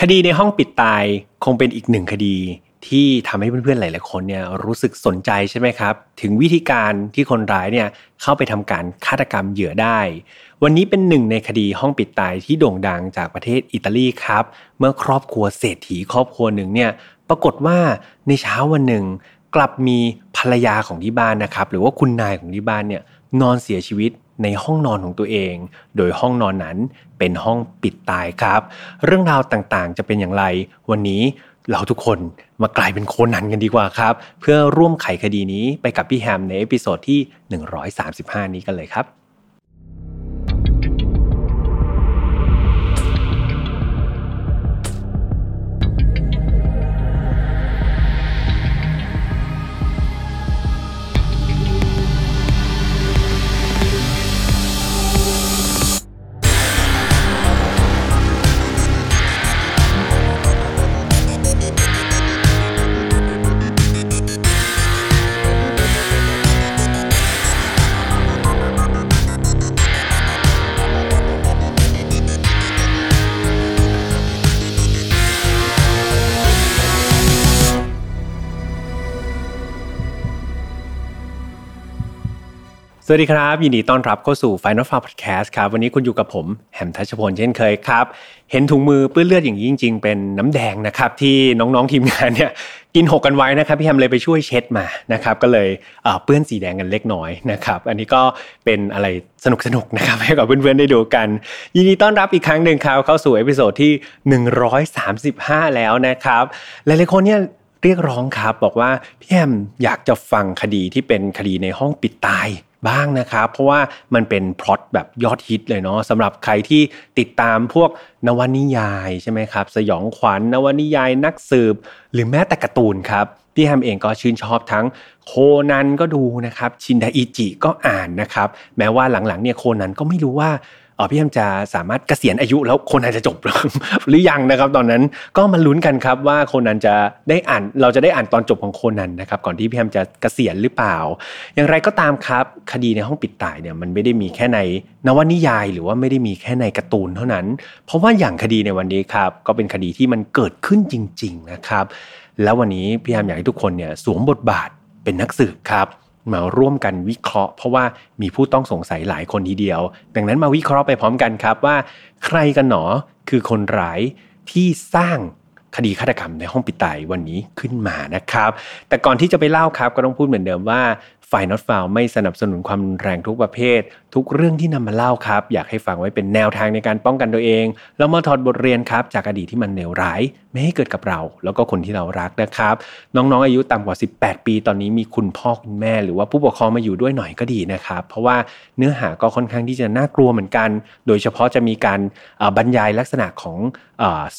คดีในห้องปิดตายคงเป็นอีกหนึ่งคดีที่ทำให้เพื่อนๆ หลายๆคนเนี่ยรู้สึกสนใจใช่ไหมครับ ถึงวิธีการที่คนร้ายเนี่ยเข้าไปทำการฆาตกรรมเหยื่อได้ วันนี้เป็นหนึ่งในคดีห้องปิดตายที่โด่งดังจากประเทศอิตาลีครับ เมื่อครอบครัวเศรษฐีครอบครัวหนึ่งเนี่ยปรากฏว่าในเช้าวันหนึ่ง กลับมีภรรยาของที่บ้านนะครับ หรือว่าคุณนายของที่บ้านเนี่ยนอนเสียชีวิต ในห้องนอนของตัวเอง โดยห้องนอนนั้นเป็นห้องปิดตายครับ เรื่องราวต่างๆ จะเป็นอย่างไร วันนี้เราทุกคนมากลายเป็นโคนันกันดีกว่าครับ เพื่อร่วมไขคดีนี้ไปกับพี่แฮมใน episode ที่ 135 นี้กันเลยครับ สวัสดีครับ ยินดีต้อนรับเข้าสู่ Final File Podcast ครับ วันนี้คุณอยู่กับผมแฮมทัชพลเช่นเคยครับ เห็นถุงมือเปื้อนเลือดอย่างนี้จริง ๆ เป็นน้ำแดงนะครับ ที่น้องๆทีมงานเนี่ยกินหกกันไว้นะครับพี่แฮมเลยไปช่วยเช็ดมานะครับ ก็เลยเปื้อนสีแดงกันเล็กน้อยนะครับ อันนี้ก็เป็นอะไรสนุกๆนะครับให้กับเพื่อนๆได้ดูกัน ยินดีต้อนรับอีกครั้งหนึ่งครับเข้าสู่ episode ที่ 135 แล้วนะครับหลายๆคนเนี่ยเรียกร้องครับบอกว่าพี่แฮมอยากจะฟังคดีที่เป็นคดีในห้องปิดตาย บ้างนะครับ เพราะว่ามันเป็นพล็อตแบบยอดฮิตเลยเนาะสำหรับใครที่ติดตามพวกนวนิยายใช่ไหมครับ สยองขวัญนวนิยายนักสืบ หรือแม้แต่การ์ตูนครับพี่แฮมเองก็ชื่นชอบทั้งโคนันก็ดูนะครับชินดาอิจิก็อ่านนะครับ แม้ว่าหลังๆเนี่ยโคนันก็ไม่รู้ว่า อ๋อพี่แฮมจะสามารถเกษียณอายุแล้วโคนันจะจบหรือยังนะครับ ตอนนั้นก็มาลุ้นกันครับว่าโคนันจะได้อ่านเราจะได้อ่านตอนจบของโคนันนะครับ ก่อนที่พี่แฮมจะเกษียณหรือเปล่า อย่างไรก็ตามครับ คดีในห้องปิดตายเนี่ยมันไม่ได้มีแค่ในนวนิยาย หรือว่าไม่ได้มีแค่ในการ์ตูนเท่านั้น เพราะว่าอย่างคดีในวันนี้ครับ ก็เป็นคดีที่มันเกิดขึ้นจริง ๆนะครับ แล้ววันนี้พี่แฮมอยากให้ทุกคนเนี่ยสวมบทบาทเป็นนักสืบครับ มาร่วมกันวิเคราะห์ เพราะว่ามีผู้ต้องสงสัยหลายคนทีเดียว ดังนั้นมาวิเคราะห์ไปพร้อมกันครับว่า ใครกันหนอคือคนร้ายที่สร้างคดีฆาตกรรมในห้องปิดตายวันนี้ขึ้นมานะครับ แต่ก่อนที่จะไปเล่าครับก็ต้องพูดเหมือนเดิมว่าฝ่ายน็อตฟาวไม่สนับสนุนความแรงทุกประเภท ทุกเรื่องที่นำมาเล่าครับ อยากให้ฟังไว้เป็นแนวทางในการป้องกันตัวเอง แล้วมาถอดบทเรียนครับ จากอดีตที่มันเลวร้าย ไม่ให้เกิดกับเรา แล้วก็คนที่เรารักนะครับ น้องๆอายุต่ำกว่า 18 ปี ตอนนี้มีคุณพ่อคุณแม่ หรือว่าผู้ปกครองมาอยู่ด้วยหน่อยก็ดีนะครับ เพราะว่าเนื้อหาก็ค่อนข้างที่จะน่ากลัวเหมือนกัน โดยเฉพาะจะมีการบรรยายลักษณะของ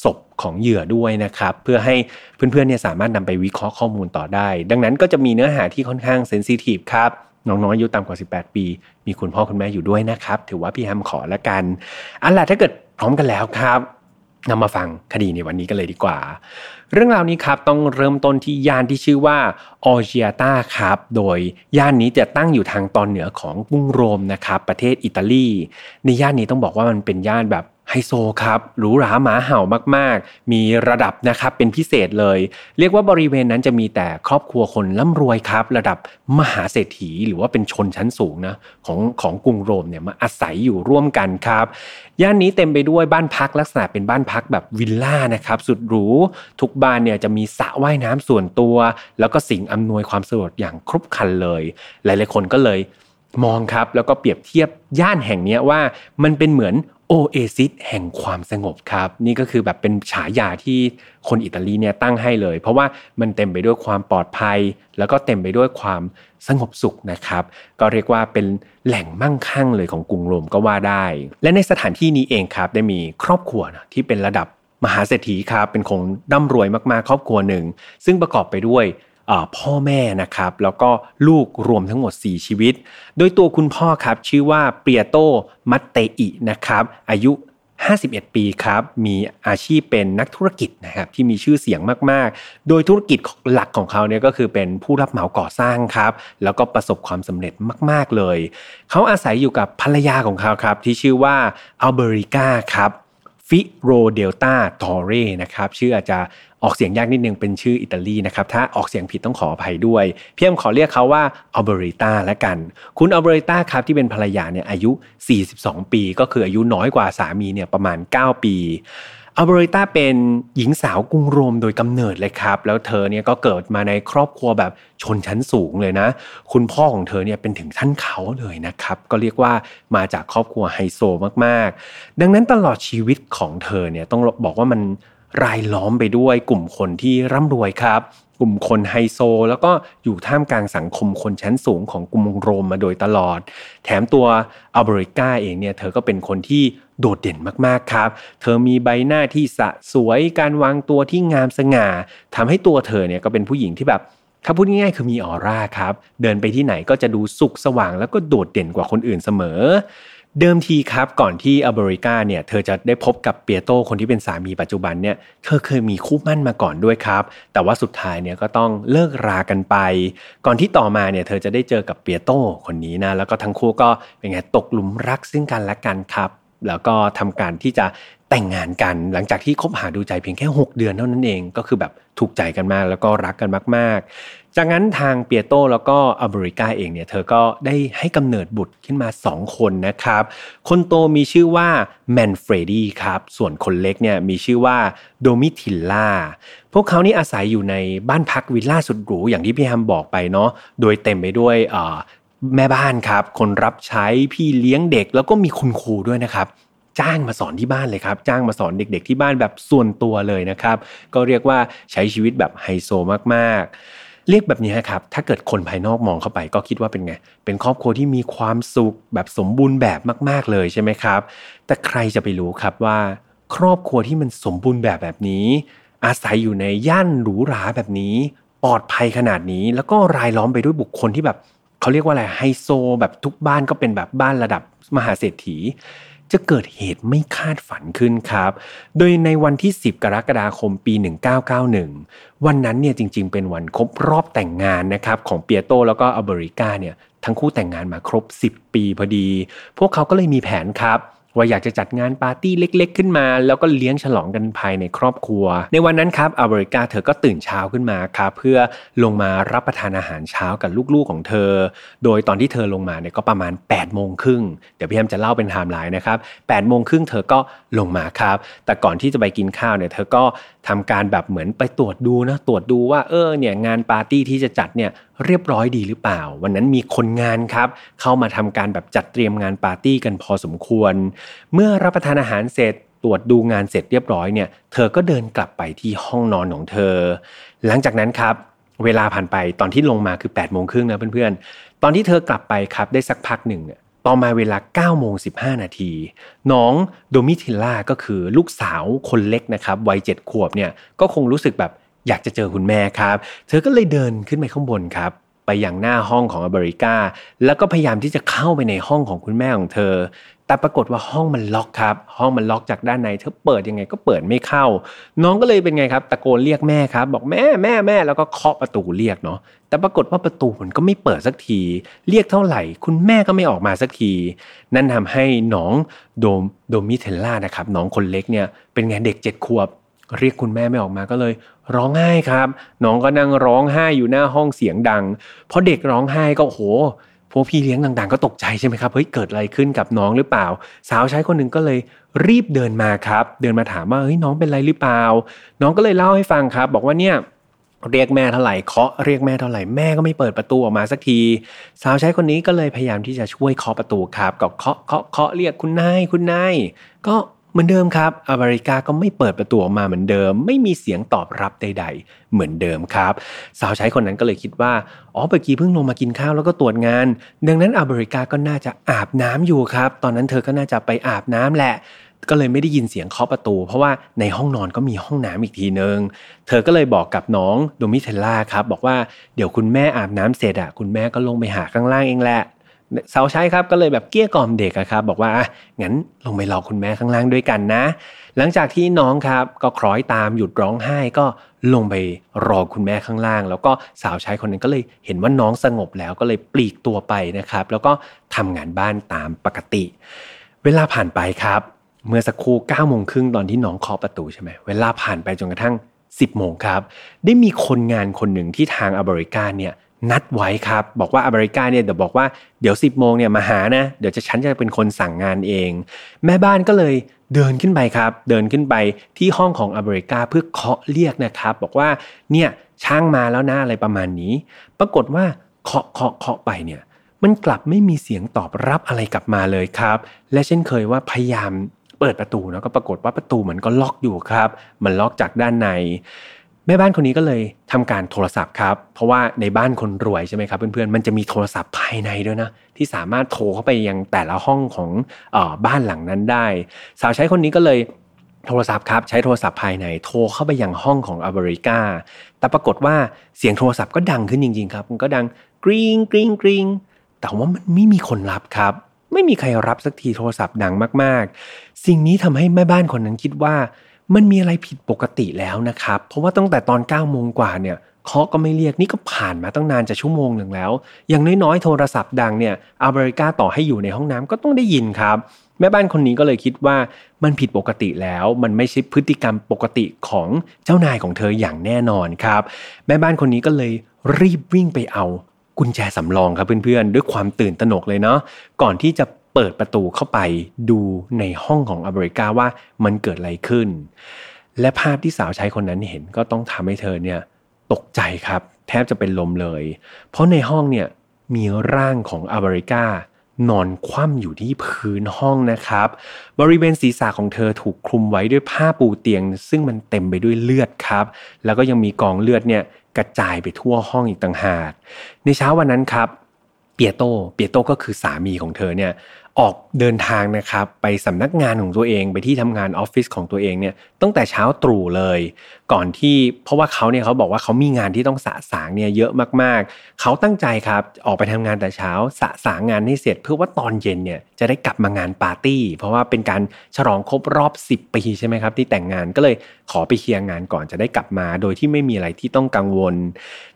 ศพของเหยื่อด้วยนะครับ เพื่อให้เพื่อนๆเนี่ยสามารถนำไปวิเคราะห์ข้อมูลต่อได้ ดังนั้นก็จะมีเนื้อหาที่ค่อนข้างเซนซิทีฟครับน้องๆอายุต่ำกว่า 18 ปี มีคุณพ่อคุณแม่อยู่ด้วยนะครับ ถือว่าพี่แฮมขอละกันอันละถ้าเกิดพร้อมกันแล้วครับ นำมาฟังคดีในวันนี้กันเลยดีกว่า เรื่องราวนี้ครับต้องเริ่มต้นที่ย่านที่ชื่อว่าออเจียตาครับ โดยย่านนี้จะตั้งอยู่ทางตอนเหนือของกรุงโรมนะครับประเทศอิตาลี ในย่านนี้ต้องบอกว่ามันเป็นย่านแบบ ไฮโซครับหรูหราหมาเห่ามากๆ มีระดับนะครับเป็นพิเศษเลย เรียกว่าบริเวณนั้นจะมีแต่ครอบครัวคนร่ำรวยครับ ระดับมหาเศรษฐีหรือว่าเป็นชนชั้นสูงนะของของกรุงโรมเนี่ยมาอาศัยอยู่ร่วมกันครับ ย่านนี้เต็มไปด้วยบ้านพักลักษณะเป็นบ้านพักแบบวิลล่านะครับสุดหรูทุกบ้านเนี่ยจะมีสระว่ายน้ำส่วนตัว แล้วก็สิ่งอำนวยความสะดวกอย่างครบครันเลย หลายๆคนก็เลยมองครับแล้วก็เปรียบเทียบย่านแห่งนี้ว่ามันเป็นเหมือน โอเอซิสแห่งความสงบครับ นี่ก็คือแบบเป็นฉายาที่คนอิตาลีเนี่ยตั้งให้เลย เพราะว่ามันเต็มไปด้วยความปลอดภัย แล้วก็เต็มไปด้วยความสงบสุขนะครับ ก็เรียกว่าเป็นแหล่งมั่งคั่งเลยของกรุงโรมก็ว่าได้ และในสถานที่นี้เองครับ ได้มีครอบครัวนะที่เป็นระดับมหาเศรษฐีครับเป็นคงร่ำรวยมากๆ ครอบครัวหนึ่ง ซึ่งประกอบไปด้วย พ่อแม่นะครับ แล้วก็ลูกรวมทั้งหมด 4 ชีวิต โดยตัวคุณพ่อครับชื่อว่าเปียโตมัตเตอินะครับ อายุ 51 ปีครับ มีอาชีพเป็นนักธุรกิจนะครับที่มีชื่อเสียงมาก ๆ โดยธุรกิจหลักของเขาเนี่ยก็คือเป็นผู้รับเหมาก่อสร้างครับ แล้วก็ประสบความสำเร็จมาก ๆ เลย เขาอาศัยอยู่กับภรรยาของเขาครับที่ชื่อว่าอัลเบริก้าครับ ฟิโลเดลลาทอร์เรนะครับชื่ออาจจะออกเสียงยากนิดนึงเป็นชื่ออิตาลีนะครับถ้าออกเสียงผิดต้องขออภัยด้วย พี่แฮมขอเรียกเขาว่าอัลเบริก้าละกัน คุณอัลเบริก้าครับที่เป็นภรรยาเนี่ยอายุ 42 ปี ก็คืออายุน้อยกว่าสามีเนี่ยประมาณ 9 ปี อัลเบริก้าเป็นหญิงสาวกรุงโรมโดยกำเนิดเลยครับ แล้วเธอเนี่ยก็เกิดมาในครอบครัวแบบชนชั้นสูงเลยนะ คุณพ่อของเธอเนี่ยเป็นถึงท่านเคานต์เลยนะครับ ก็เรียกว่ามาจากครอบครัวไฮโซมากๆ ดังนั้นตลอดชีวิตของเธอเนี่ยต้องบอกว่ามันรายล้อมไปด้วยกลุ่มคนที่ร่ำรวยครับ กลุ่มคนไฮโซ แล้วก็อยู่ท่ามกลางสังคมคนชั้นสูงของกรุงโรมมาโดยตลอด แถมตัวอัลเบริก้าเองเนี่ยเธอก็เป็นคนที่ โดดเด่นมากๆครับ เธอมีใบหน้าที่สะสวยการวางตัวที่งามสง่าทำให้ตัวเธอเนี่ยก็เป็นผู้หญิงที่แบบถ้าพูดง่ายๆคือมีออร่าครับ เดินไปที่ไหนก็จะดูสุขสว่างแล้วก็โดดเด่นกว่าคนอื่นเสมอ เดิมทีครับก่อนที่อเบริกาเนี่ยเธอจะได้พบกับเปียโตคนที่เป็นสามีปัจจุบันเนี่ยเธอเคยมีคู่มั่นมาก่อนด้วยครับ แต่ว่าสุดท้ายเนี่ยก็ต้องเลิกรากันไป ก่อนที่ต่อมาเนี่ยเธอจะได้เจอกับเปียโตคนนี้นะแล้วก็ทั้งคู่ก็เป็นไงตกหลุมรักซึ่งกันและกันครับ แล้วก็ทำการที่จะแต่งงานกัน หลังจากที่คบหาดูใจเพียงแค่ 6 เดือนเท่านั้นเองก็คือแบบถูกใจกันมากแล้วก็รักกันมาก ๆ จากนั้นทางเปียโตรแล้วก็อัลเบริก้าเองเนี่ยเธอก็ได้ให้กำเนิดบุตรขึ้นมา 2 คนนะครับ คนโตมีชื่อว่าแมนเฟรดี้ครับส่วนคนเล็กเนี่ยมีชื่อว่าโดมิทิลล่าพวกเขานี่อาศัยอยู่ในบ้านพักวิลล่าสุดหรูอย่างที่พี่แฮมบอกไปเนาะโดยเต็มไปด้วย แม่บ้านครับ คนรับใช้พี่เลี้ยงเด็กแล้วก็มีคุณครูด้วยนะครับ จ้างมาสอนที่บ้านเลยครับ จ้างมาสอนเด็ก ๆ ที่บ้านแบบส่วนตัวเลยนะครับ ก็เรียกว่าใช้ชีวิตแบบไฮโซมากๆ เรียกแบบนี้ครับ ถ้าเกิดคนภายนอกมองเข้าไป ก็คิดว่าเป็นไง เป็นครอบครัวที่มีความสุขแบบสมบูรณ์แบบมาก ๆเลยใช่ไหมครับ แต่ใครจะไปรู้ครับว่า ครอบครัวที่มันสมบูรณ์แบบแบบนี้ อาศัยอยู่ในย่านหรูหราแบบนี้ ปลอดภัยขนาดนี้ แล้วก็รายล้อมไปด้วยบุคคลที่แบบ เขาเรียกว่าอะไรไฮโซแบบทุกบ้านก็เป็นแบบบ้านระดับมหาเศรษฐี จะเกิดเหตุไม่คาดฝันขึ้นครับ โดยในวันที่ 10 กรกฎาคมปี 1991 วันนั้นเนี่ยจริงๆ เป็นวันครบรอบแต่งงานนะครับของเปียโตแล้วก็อเบริกาเนี่ยทั้งคู่แต่งงานมาครบ 10 ปีพอดี พวกเขาก็เลยมีแผนครับ ว่าอยากจะจัดงานปาร์ตี้เล็ก ๆ ขึ้นมา แล้วก็เลี้ยงฉลองกันภายในครอบครัว ในวันนั้นครับอัลเบริกาเธอก็ตื่นเช้าขึ้นมาครับเพื่อลงมารับประทานอาหารเช้ากับลูกๆของเธอ โดยตอนที่เธอลงมาเนี่ยก็ประมาณ8ปดโมงครึ่งเดี๋ยวพี่แอมจะเล่าเป็นไทม์ไลน์นะครับ8ปดโมงครึ่งเธอก็ลงมาครับ แต่ก่อนที่จะไปกินข้าวเนี่ยเธอก็ทำการแบบเหมือนไปตรวจดูนะตรวจดูว่าเออเนี่ยงานปาร์ตี้ที่จะจัดเนี่ยเรียบร้อยดีหรือเปล่า วันนั้นมีคนงานครับ เข้ามาทำการแบบจัดเตรียมงานปาร์ตี้กันพอสมควร เมื่อรับประทานอาหารเสร็จตรวจดูงานเสร็จเรียบร้อยเนี่ยเธอก็เดินกลับไปที่ห้องนอนของเธอ หลังจากนั้นครับเวลาผ่านไปตอนที่ลงมาคือ8ปดโมงครึ่งนะเพื่อนๆ ตอนที่เธอกลับไปครับได้สักพักหนึ่งเนี่ย ต่อมาเวลา9โมง15 นาที น้องโดมิทิล่าก็คือลูกสาวคนเล็กนะครับวัย7ขวบเนี่ยก็คงรู้สึกแบบอยากจะเจอคุณแม่ครับ เธอก็เลยเดินขึ้นไปข้างบนครับ ไปยังหน้าห้องของอเมริกา แล้วก็พยายามที่จะเข้าไปในห้องของคุณแม่ของเธอ แต่ปรากฏว่าห้องมันล็อกครับ ห้องมันล็อกจากด้านในเธอเปิดยังไงก็เปิดไม่เข้า น้องก็เลยเป็นไงครับ ตะโกนเรียกแม่ครับ บอกแม่แม่แม่แล้วก็เคาะประตูเรียกเนาะแต่ปรากฏว่าประตูมันก็ไม่เปิดสักที เรียกเท่าไหร่ คุณแม่ก็ไม่ออกมาสักที นั่นทำให้น้องโดมโดมิเทลล่านะครับน้องคนเล็กเนี่ยเป็นไงเด็กเจ็ดขวบเรียกคุณแม่ไม่ออกมาก็เลย ร้องไห้ครับ น้องก็นั่งร้องไห้อยู่หน้าห้องเสียงดังพอเด็กร้องไห้ก็โห พวกพี่เลี้ยงต่างๆ ก็ตกใจใช่ไหมครับเฮ้ยเกิดอะไรขึ้นกับน้องหรือเปล่า สาวใช้คนหนึ่งก็เลยรีบเดินมาครับ เดินมาถามว่าเฮ้ยน้องเป็นไรหรือเปล่า น้องก็เลยเล่าให้ฟังครับ บอกว่าเนี่ยเรียกแม่เท่าไหร่เคาะเรียกแม่เท่าไหร่แม่ก็ไม่เปิดประตูออกมาสักที สาวใช้คนนี้ก็เลยพยายามที่จะช่วยเคาะประตูครับก็เคาะเคาะเคาะเรียกคุณนายคุณนายก็ มือนเดิมครับ อเมริกาก็ไม่เปิดประตูออกมาเหมือนเดิม ไม่มีเสียงตอบรับใด ๆ เหมือนเดิมครับ สาวใช้คนนั้นก็เลยคิดว่า อ๋อเมื่อกี้เพิ่งลงมากินข้าวแล้วก็ตรวจงาน ดังนั้นอเมริกาก็น่าจะอาบน้ำอยู่ครับ ตอนนั้นเธอก็น่าจะไปอาบน้ำแหละก็เลยไม่ได้ยินเสียงเคาะประตู เพราะว่าในห้องนอนก็มีห้องน้ำอีกทีนึง เธอก็เลยบอกกับน้องโดมิเทลล่าครับ บอกว่าเดี๋ยวคุณแม่อาบน้ำเสร็จอะคุณแม่ก็ลงไปหาข้างล่างเองแหละ สาวใช้ครับก็เลยแบบเกี้ยกล่อมเด็กครับ บอกว่างั้นลงไปรอคุณแม่ข้างล่างด้วยกันนะ หลังจากที่น้องครับก็คล้อยตามหยุดร้องไห้ก็ลงไปรอคุณแม่ข้างล่าง แล้วก็สาวใช้คนนั้นก็เลยเห็นว่าน้องสงบแล้วก็เลยปลีกตัวไปนะครับ แล้วก็ทำงานบ้านตามปกติ เวลาผ่านไปครับ เมื่อสักครู่9ก้าโมงครึ่งตอนที่น้องเคาะประตูใช่ไหมเวลาผ่านไปจนกระทั่ง 10โมงครับ ได้มีคนงานคนหนึ่งที่ทางอเมริกาเนี่ย นัดไว้ครับ บอกว่าอเมริกาเนี่ยเดี๋ยวบอกว่าเดี๋ยว 10บโมงเนี่ยมาหานะ เดี๋ยวจะฉันจะเป็นคนสั่งงานเอง แม่บ้านก็เลยเดินขึ้นไปครับ เดินขึ้นไปที่ห้องของอเมริกาเพื่อเคาะเรียกนะครับ บอกว่าเนี่ยช่างมาแล้วนะอะไรประมาณนี้ ปรากฏว่าเคาะเคาะเคาะไปเนี่ยมันกลับไม่มีเสียงตอบรับอะไรกลับมาเลยครับ และเช่นเคยว่าพยายามเปิดประตูแล้วก็ปรากฏว่าประตูมันก็ล็อกอยู่ครับ มันล็อกจากด้านใน แม่บ้านคนนี้ก็เลยทำการโทรศัพท์ครับ เพราะว่าในบ้านคนรวยใช่ไหมครับเพื่อนๆมันจะมีโทรศัพท์ภายในด้วยนะที่สามารถโทรเข้าไปยังแต่ละห้องของอบ้านหลังนั้นได้ สาวใช้คนนี้ก็เลยโทรศัพท์ครับใช้โทรศัพท์ภายในโทรเข้าไปยังห้องของอเมริกาแต่ปรากฏว่าเสียงโทรศัพท์ก็ดังขึ้นจริงๆครับมันก็ดังกริ๊งกริ๊งกริ๊งแต่ว่ามันไม่มีคนรับครับ ไม่มีใครรับสักทีโทรศัพท์ดังมากๆ สิ่งนี้ทำให้แม่บ้านคนนั้นคิดว่า มันมีอะไรผิดปกติแล้วนะครับ เพราะว่าตั้งแต่ตอน9ก้าโมงกว่าเนี่ยเคาะก็ไม่เรียกนี่ก็ผ่านมาตั้งนานจะชั่วโมงหนึ่งแล้ว อย่างน้อยๆโทรศัพท์ดังเนี่ยอเมริกาต่อให้อยู่ในห้องน้ำก็ต้องได้ยินครับ แม่บ้านคนนี้ก็เลยคิดว่ามันผิดปกติแล้ว มันไม่ใช่พฤติกรรมปกติของเจ้านายของเธออย่างแน่นอนครับ แม่บ้านคนนี้ก็เลยรีบวิ่งไปเอากุญแจสำรองครับเพื่อนๆ ด้วยความตื่นตระหนกเลยเนาะก่อนที่จะ เปิดประตูเข้าไปดูในห้องของอเมริกาว่ามันเกิดอะไรขึ้น และภาพที่สาวใช้คนนั้นเห็นก็ต้องทำให้เธอเนี่ยตกใจครับ แทบจะเป็นลมเลย เพราะในห้องเนี่ยมีร่างของอเมริกานอนคว่ำอยู่ที่พื้นห้องนะครับ บริเวณศีรษะของเธอถูกคลุมไว้ด้วยผ้าปูเตียง ซึ่งมันเต็มไปด้วยเลือดครับ แล้วก็ยังมีกองเลือดเนี่ยกระจายไปทั่วห้องอีกต่างหากในเช้าวันนั้นครับเปียโตเปียโตก็คือสามีของเธอเนี่ย ออกเดินทางนะครับไปสำนักงานของตัวเองไปที่ทำงานออฟฟิศของตัวเองเนี่ยตั้งแต่เช้าตรู่เลย ก่อนที่เพราะว่าเขาเนี่ยเขาบอกว่าเขามีงานที่ต้องสะสางเนี่ยเยอะมากๆ เขาตั้งใจครับออกไปทำงานแต่เช้าสะสางงานให้เสร็จ เพื่อว่าตอนเย็นเนี่ยจะได้กลับมางานปาร์ตี้ เพราะว่าเป็นการฉลองครบรอบ 10 ปีใช่ไหมครับที่แต่งงานก็เลยขอไปเคลียร์งานก่อนจะได้กลับมา โดยที่ไม่มีอะไรที่ต้องกังวล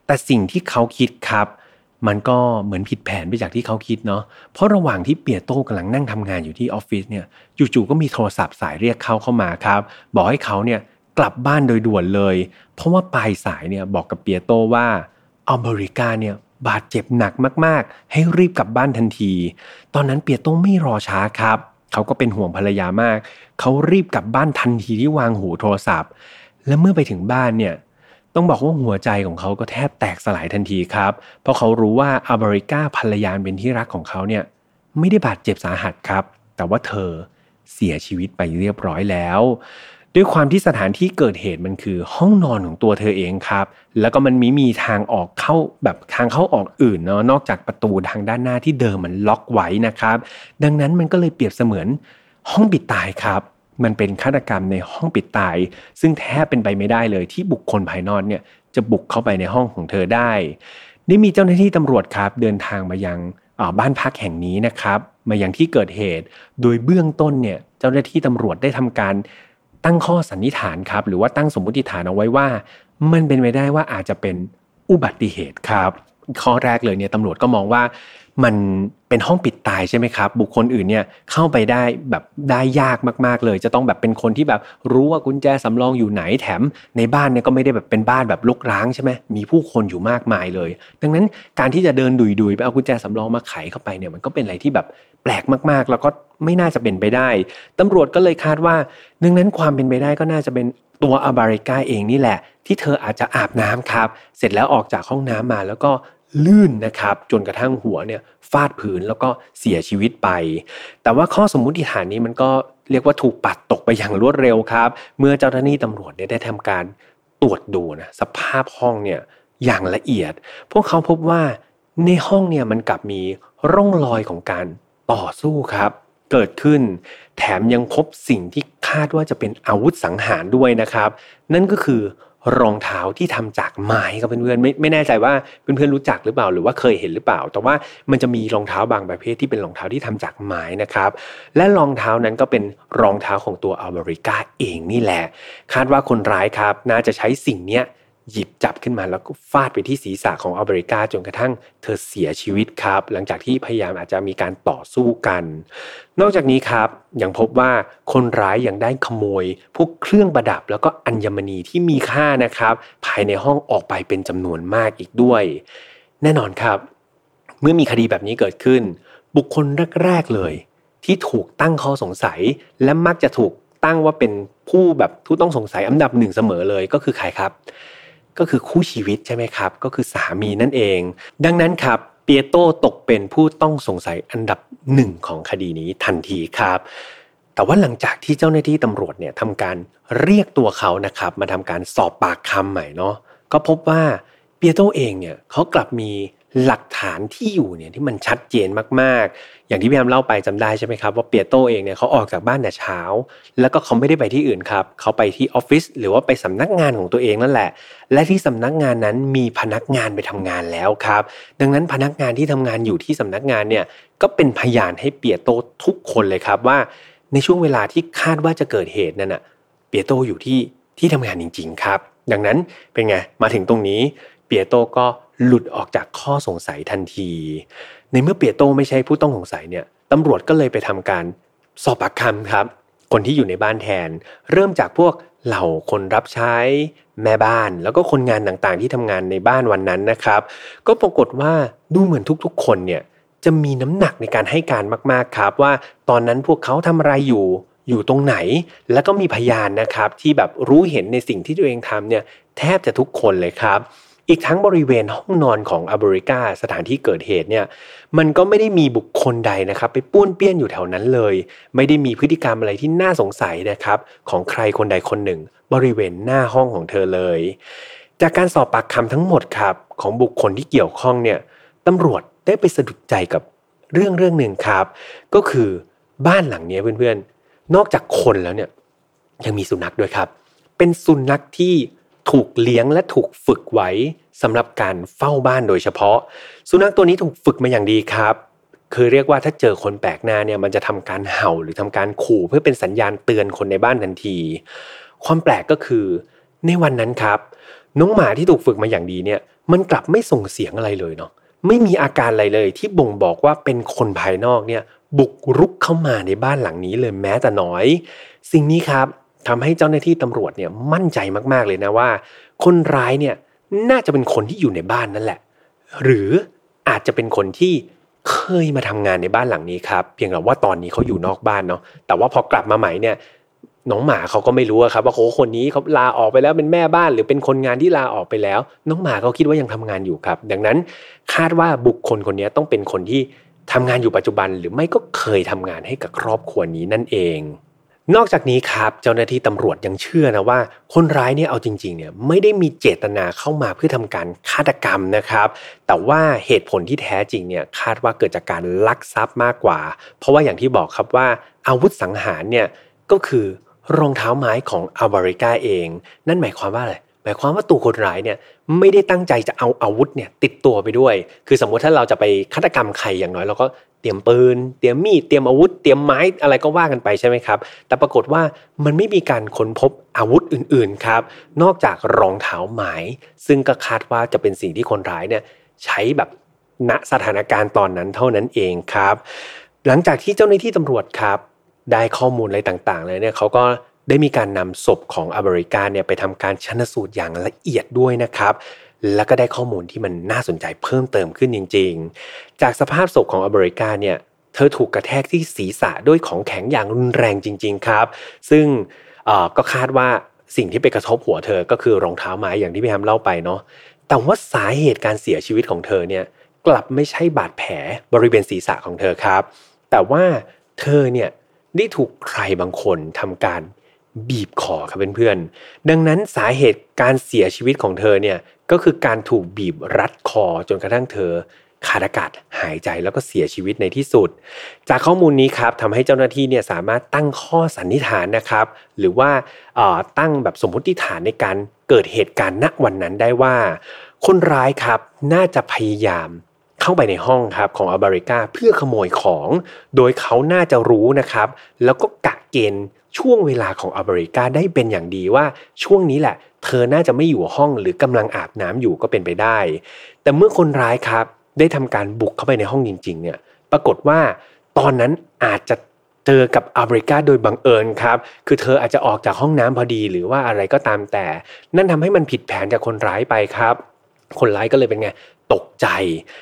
แต่สิ่งที่เขาคิดครับ มันก็เหมือนผิดแผนไปจากที่เขาคิดเนาะเพราะระหว่างที่เปียโต้กำลังนั่งทำงานอยู่ที่ออฟฟิศเนี่ยจู่ๆก็มีโทรศัพท์สายเรียกเขาเข้ามาครับ บอกให้เขาเนี่ยกลับบ้านโดยด่วนเลย เพราะว่าปลายสายเนี่ยบอกกับเปียโต้ว่าอเมริกาเนี่ยบาดเจ็บหนักมากๆ ให้รีบกลับบ้านทันที ตอนนั้นเปียโต้ไม่รอช้าครับ เขาก็เป็นห่วงภรรยามาก เขารีบกลับบ้านทันทีที่วางหูโทรศัพท์ และเมื่อไปถึงบ้านเนี่ย ต้องบอกว่าหัวใจของเขาก็แทบแตกสลายทันทีครับ เพราะเขารู้ว่าอเมริกาภรรยาเป็นที่รักของเขาเนี่ยไม่ได้บาดเจ็บสาหัสครับ แต่ว่าเธอเสียชีวิตไปเรียบร้อยแล้ว ด้วยความที่สถานที่เกิดเหตุมันคือห้องนอนของตัวเธอเองครับ แล้วก็มันมีมีทางออกเข้าแบบทางเข้าออกอื่นเนาะนอกจากประตูทางด้านหน้าที่เดิมมันล็อกไว้นะครับ ดังนั้นมันก็เลยเปรียบเสมือนห้องปิดตายครับ มันเป็นฆาตกรรมในห้องปิดตาย ซึ่งแทบเป็นไปไม่ได้เลยที่บุคคลภายนอกเนี่ยจะบุกเข้าไปในห้องของเธอได้ นี่มีเจ้าหน้าที่ตำรวจครับ เดินทางมายังบ้านพักแห่งนี้นะครับ มายังที่เกิดเหตุ โดยเบื้องต้นเนี่ยเจ้าหน้าที่ตำรวจได้ทำการตั้งข้อสันนิษฐานครับ หรือว่าตั้งสมมติฐานเอาไว้ว่า มันเป็นไปได้ว่าอาจจะเป็นอุบัติเหตุครับ ข้อแรกเลยเนี่ยตำรวจก็มองว่ามันเป็นห้องปิดตายใช่ไหมครับ บุคคลอื่นเนี่ยเข้าไปได้แบบได้ยากมากๆเลย จะต้องแบบเป็นคนที่แบบรู้ว่ากุญแจสำรองอยู่ไหนแถมในบ้านเนี่ยก็ไม่ได้แบบเป็นบ้านแบบลุกร้างใช่ไหมมีผู้คนอยู่มากมายเลย ดังนั้นการที่จะเดินดุยๆไปเอากุญแจสำรองมาไขเข้าไปเนี่ยมันก็เป็นอะไรที่แบบแปลกมากๆ แล้วก็ไม่น่าจะเป็นไปได้ตำรวจก็เลยคาดว่าดังนั้นความเป็นไปได้ก็น่าจะเป็นตัวอาบาริก้าเองนี่แหละ ที่เธออาจจะอาบน้ำครับ เสร็จแล้วออกจากห้องน้ำมาแล้วก็ลื่นนะครับ จนกระทั่งหัวเนี่ยฟาดพื้นแล้วก็เสียชีวิตไป แต่ว่าข้อสมมุติฐานนี้มันก็เรียกว่าถูกปัดตกไปอย่างรวดเร็วครับ เมื่อเจ้าหน้าที่ตำรวจเนี่ยได้ทำการตรวจดูนะสภาพห้องเนี่ยอย่างละเอียด พวกเขาพบว่าในห้องเนี่ยมันกลับมีร่องรอยของการต่อสู้ครับ เกิดขึ้น แถมยังพบสิ่งที่คาดว่าจะเป็นอาวุธสังหารด้วยนะครับ นั่นก็คือ รองเท้าที่ทำจากไม้ครับเพื่อนๆไม่ไม่แน่ใจว่าเพื่อนๆรู้จักหรือเปล่าหรือว่าเคยเห็นหรือเปล่า แต่ว่ามันจะมีรองเท้าบางประเภทที่เป็นรองเท้าที่ทำจากไม้นะครับ และรองเท้านั้นก็เป็นรองเท้าของตัวอเมริกาเองนี่แหละ คาดว่าคนร้ายครับ น่าจะใช้สิ่งเนี้ย หยิบจับขึ้นมาแล้วก็ฟาดไปที่ศีรษะของอเบริกาจนกระทั่งเธอเสียชีวิตครับ หลังจากที่พยายามอาจจะมีการต่อสู้กัน นอกจากนี้ครับยังพบว่าคนร้ายยังได้ขโมย พวกเครื่องประดับแล้วก็อัญมณีที่มีค่านะครับ ภายในห้องออกไปเป็นจำนวนมากอีกด้วย แน่นอนครับ เมื่อมีคดีแบบนี้เกิดขึ้น บุคคลแรกๆเลย ที่ถูกตั้งข้อสงสัย และมักจะถูกตั้งว่าเป็นผู้แบบผู้ต้องสงสัยอันดับหนึ่งเสมอเลยก็คือใครครับ ก็คือคู่ชีวิตใช่ไหมครับ ก็คือสามีนั่นเอง ดังนั้นครับเปียโตตกเป็นผู้ต้องสงสัยอันดับหนึ่งของคดีนี้ทันทีครับ แต่ว่าหลังจากที่เจ้าหน้าที่ตำรวจเนี่ยทำการเรียกตัวเขานะครับ มาทำการสอบปากคำใหม่เนาะก็พบว่าเปียโตเองเนี่ยเขากลับมี หลักฐานที่อยู่เนี่ยที่มันชัดเจนมากๆ อย่างที่พี่แอมเล่าไปจำได้ใช่ไหมครับว่าเปียโตเองเนี่ยเขาออกจากบ้านแต่เช้า แล้วก็เขาไม่ได้ไปที่อื่นครับเขาไปที่ออฟฟิศหรือว่าไปสำนักงานของตัวเองนั่นแหละ และที่สำนักงานนั้นมีพนักงานไปทำงานแล้วครับ ดังนั้นพนักงานที่ทำงานอยู่ที่สำนักงานเนี่ยก็เป็นพยานให้เปียโตทุกคนเลยครับว่า ในช่วงเวลาที่คาดว่าจะเกิดเหตุนั่นน่ะเปียโตอยู่ที่ที่ทำงานจริง ๆ ครับ ดังนั้นเป็นไงมาถึงตรงนี้เปียโตก็ หลุดออกจากข้อสงสัยทันที ในเมื่อเปียโตไม่ใช่ผู้ต้องสงสัยเนี่ยตำรวจก็เลยไปทำการสอบปากคำครับ คนที่อยู่ในบ้านแทน เริ่มจากพวกเหล่าคนรับใช้แม่บ้าน แล้วก็คนงานต่างๆ ที่ทำงานในบ้านวันนั้นนะครับ ก็ปรากฏว่าดูเหมือนทุกๆ คนเนี่ยจะมีน้ำหนักในการให้การมากๆครับ ว่าตอนนั้นพวกเขาทำอะไรอยู่อยู่ตรงไหน แล้วก็มีพยานนะครับที่แบบรู้เห็นในสิ่งที่ตัวเองทำเนี่ยแทบจะทุกคนเลยครับ อีกทั้งบริเวณห้องนอนของอเบริกาสถานที่เกิดเหตุเนี่ยมันก็ไม่ได้มีบุคคลใดนะครับ ไปป้วนเปี้ยนอยู่แถวนั้นเลย ไม่ได้มีพฤติกรรมอะไรที่น่าสงสัยนะครับ ของใครคนใดคนหนึ่ง บริเวณหน้าห้องของเธอเลย จากการสอบปากคำทั้งหมดครับของบุคคลที่เกี่ยวข้องเนี่ยตำรวจได้ไปสะดุดใจกับเรื่องเรื่องหนึ่งครับ ก็คือบ้านหลังนี้เพื่อนๆ นอกจากคนแล้วเนี่ยยังมีสุนัขด้วยครับ เป็นสุนัขที่ถูกเลี้ยงและถูกฝึกไว้ สำหรับการเฝ้าบ้านโดยเฉพาะ สุนัขตัวนี้ถูกฝึกมาอย่างดีครับคือเรียกว่าถ้าเจอคนแปลกหน้าเนี่ยมันจะทำการเห่าหรือทำการขู่เพื่อเป็นสัญญาณเตือนคนในบ้านทันที ความแปลกก็คือ ในวันนั้นครับ น้องหมาที่ถูกฝึกมาอย่างดีเนี่ย มันกลับไม่ส่งเสียงอะไรเลยเนาะไม่มีอาการอะไรเลยที่บ่งบอกว่าเป็นคนภายนอกเนี่ย บุกรุกเข้ามาในบ้านหลังนี้เลยแม้แต่น้อย สิ่งนี้ครับทำให้เจ้าหน้าที่ตำรวจเนี่ยมั่นใจมากๆเลยนะว่า คนร้ายเนี่ย น่าจะเป็นคนที่อยู่ในบ้านนั่นแหละ หรืออาจจะเป็นคนที่เคยมาทำงานในบ้านหลังนี้ครับ เพียงแต่ว่าตอนนี้เขาอยู่นอกบ้านเนาะแต่ว่าพอกลับมาใหม่เนี่ยน้องหมาเขาก็ไม่รู้ครับว่าโอ้คนนี้เขาลาออกไปแล้วเป็นแม่บ้าน หรือเป็นคนงานที่ลาออกไปแล้ว น้องหมาเขาคิดว่ายังทำงานอยู่ครับ ดังนั้นคาดว่าบุคคลคนนี้ต้องเป็นคนที่ทำงานอยู่ปัจจุบัน หรือไม่ก็เคยทำงานให้กับครอบครัวนี้นั่นเอง นอกจากนี้ครับเจ้าหน้าที่ตำรวจยังเชื่อนะว่า คนร้ายเนี่ยเอาจริงๆเนี่ยไม่ได้มีเจตนาเข้ามาเพื่อทำการฆาตกรรมนะครับ แต่ว่าเหตุผลที่แท้จริงเนี่ยคาดว่าเกิดจากการลักทรัพย์มากกว่า เพราะว่าอย่างที่บอกครับว่าอาวุธสังหารเนี่ยก็คือรองเท้าไม้ของอัลบาริกาเอง นั่นหมายความว่าอะไร หมายความว่าตัวคนร้ายเนี่ยไม่ได้ตั้งใจจะเอาอาวุธเนี่ยติดตัวไปด้วย คือสมมติถ้าเราจะไปฆาตกรรมใครอย่างน้อยเราก็เตรียมปืน เตรียมมีด เตรียมอาวุธ เตรียมไม้อะไรก็ว่ากันไปใช่ไหมครับ แต่ปรากฏว่ามันไม่มีการค้นพบอาวุธอื่นๆครับ นอกจากรองเท้าไม้ซึ่งก็คาดว่าจะเป็นสิ่งที่คนร้ายเนี่ยใช้แบบณสถานการณ์ตอนนั้นเท่านั้นเองครับ หลังจากที่เจ้าหน้าที่ตำรวจครับ ได้ข้อมูลอะไรต่างๆเลยเนี่ยเขาก็ ได้มีการนำศพของอเมริกาเนี่ยไปทำการชันสูตรอย่างละเอียดด้วยนะครับแล้วก็ได้ข้อมูลที่มันน่าสนใจเพิ่มเติมขึ้นจริง ๆ จากสภาพศพของอเมริกาเนี่ย เธอถูกกระแทกที่ศีรษะด้วยของแข็งอย่างรุนแรงจริง ๆ ครับ ซึ่งก็คาดว่าสิ่งที่ไปกระทบหัวเธอก็คือรองเท้าไม้อย่างที่พี่แฮมเล่าไปเนาะ แต่ว่าสาเหตุการเสียชีวิตของเธอเนี่ยกลับไม่ใช่บาดแผลบริเวณศีรษะของเธอครับ แต่ว่าเธอเนี่ยได้ถูกใครบางคนทำการ บีบคอครับเพื่อนๆ ดังนั้นสาเหตุการเสียชีวิตของเธอเนี่ยก็คือการถูกบีบรัดคอจนกระทั่งเธอขาดอากาศหายใจแล้วก็เสียชีวิตในที่สุด จากข้อมูลนี้ครับทำให้เจ้าหน้าที่เนี่ยสามารถตั้งข้อสันนิษฐานนะครับ หรือว่าตั้งแบบสมมติฐานในการเกิดเหตุการณ์ณวันนั้นได้ว่า คนร้ายครับน่าจะพยายามเข้าไปในห้องครับของอเมริกาเพื่อขโมยของ โดยเขาน่าจะรู้นะครับ แล้วก็กะเกณฑ์ ช่วงเวลาของอเมริกาได้เป็นอย่างดีว่าช่วงนี้แหละ เธอน่าจะไม่อยู่ห้องหรือกำลังอาบน้ำอยู่ก็เป็นไปได้ แต่เมื่อคนร้ายครับ ได้ทำการบุกเข้าไปในห้องจริง ๆ เนี่ย ปรากฏว่าตอนนั้นอาจจะเจอกับอาบริกาโดยบังเอิญครับ คือเธออาจจะออกจากห้องน้ำพอดีหรือว่าอะไรก็ตามแต่ นั่นทำให้มันผิดแผนจากคนร้ายไปครับ คนร้ายก็เลยเป็นไงตกใจ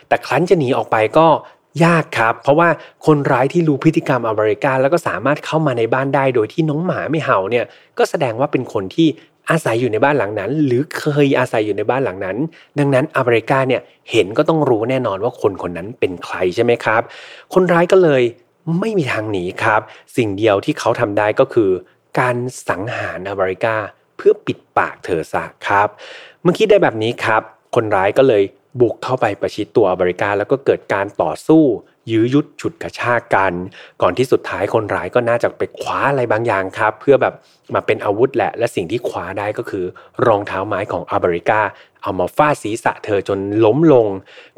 แต่ครั้นจะหนีออกไปก็ ยากครับ เพราะว่าคนร้ายที่รู้พฤติกรรมอเมริกาแล้วก็สามารถเข้ามาในบ้านได้ โดยที่น้องหมาไม่เห่าเนี่ยก็แสดงว่าเป็นคนที่อาศัยอยู่ในบ้านหลังนั้น หรือเคยอาศัยอยู่ในบ้านหลังนั้น ดังนั้นอเมริกาเนี่ยเห็นก็ต้องรู้แน่นอนว่าคนคนนั้นเป็นใครใช่ไหมครับ คนร้ายก็เลยไม่มีทางหนีครับ สิ่งเดียวที่เขาทำได้ก็คือ การสังหารอเมริกาเพื่อปิดปากเธอซะครับ เมื่อคิดได้แบบนี้ครับ คนร้ายก็เลย บุกเข้าไปประชิดตัวอเมริกา แล้วก็เกิดการต่อสู้ยื้อยุดฉุดกระชากกัน ก่อนที่สุดท้ายคนร้ายก็น่าจะไปคว้าอะไรบางอย่างครับ เพื่อแบบมาเป็นอาวุธแหละ และสิ่งที่คว้าได้ก็คือ รองเท้าไม้ของอเมริกา เอามาฟาดศีรษะเธอจนล้มลง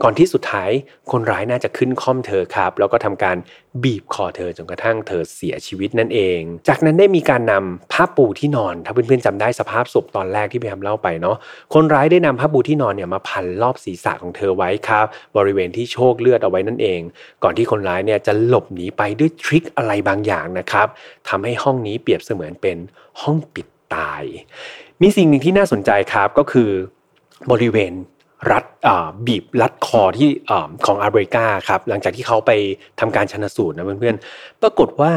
ก่อนที่สุดท้ายคนร้ายน่าจะขึ้นค่อมเธอครับ แล้วก็ทำการบีบคอเธอจนกระทั่งเธอเสียชีวิตนั่นเอง จากนั้นได้มีการนำผ้าปูที่นอน ถ้าเพื่อนๆจำได้สภาพศพตอนแรกที่พี่ทำเล่าไปเนาะคนร้ายได้นำผ้าปูที่นอนเนี่ยมาพันรอบศีรษะของเธอไว้ครับ บริเวณที่โชคเลือดเอาไว้นั่นเอง ก่อนที่คนร้ายเนี่ยจะหลบหนีไปด้วยทริคอะไรบางอย่างนะครับทำให้ห้องนี้เปรียบเสมือนเป็นห้องปิดตาย มีสิ่งหนึ่งที่น่าสนใจครับก็คือ บริเวณรัดบีบรัดคอที่ของอาร์เบริกาครับหลังจากที่เขาไปทำการชนสูตรนะเพื่อนๆปรากฏว่า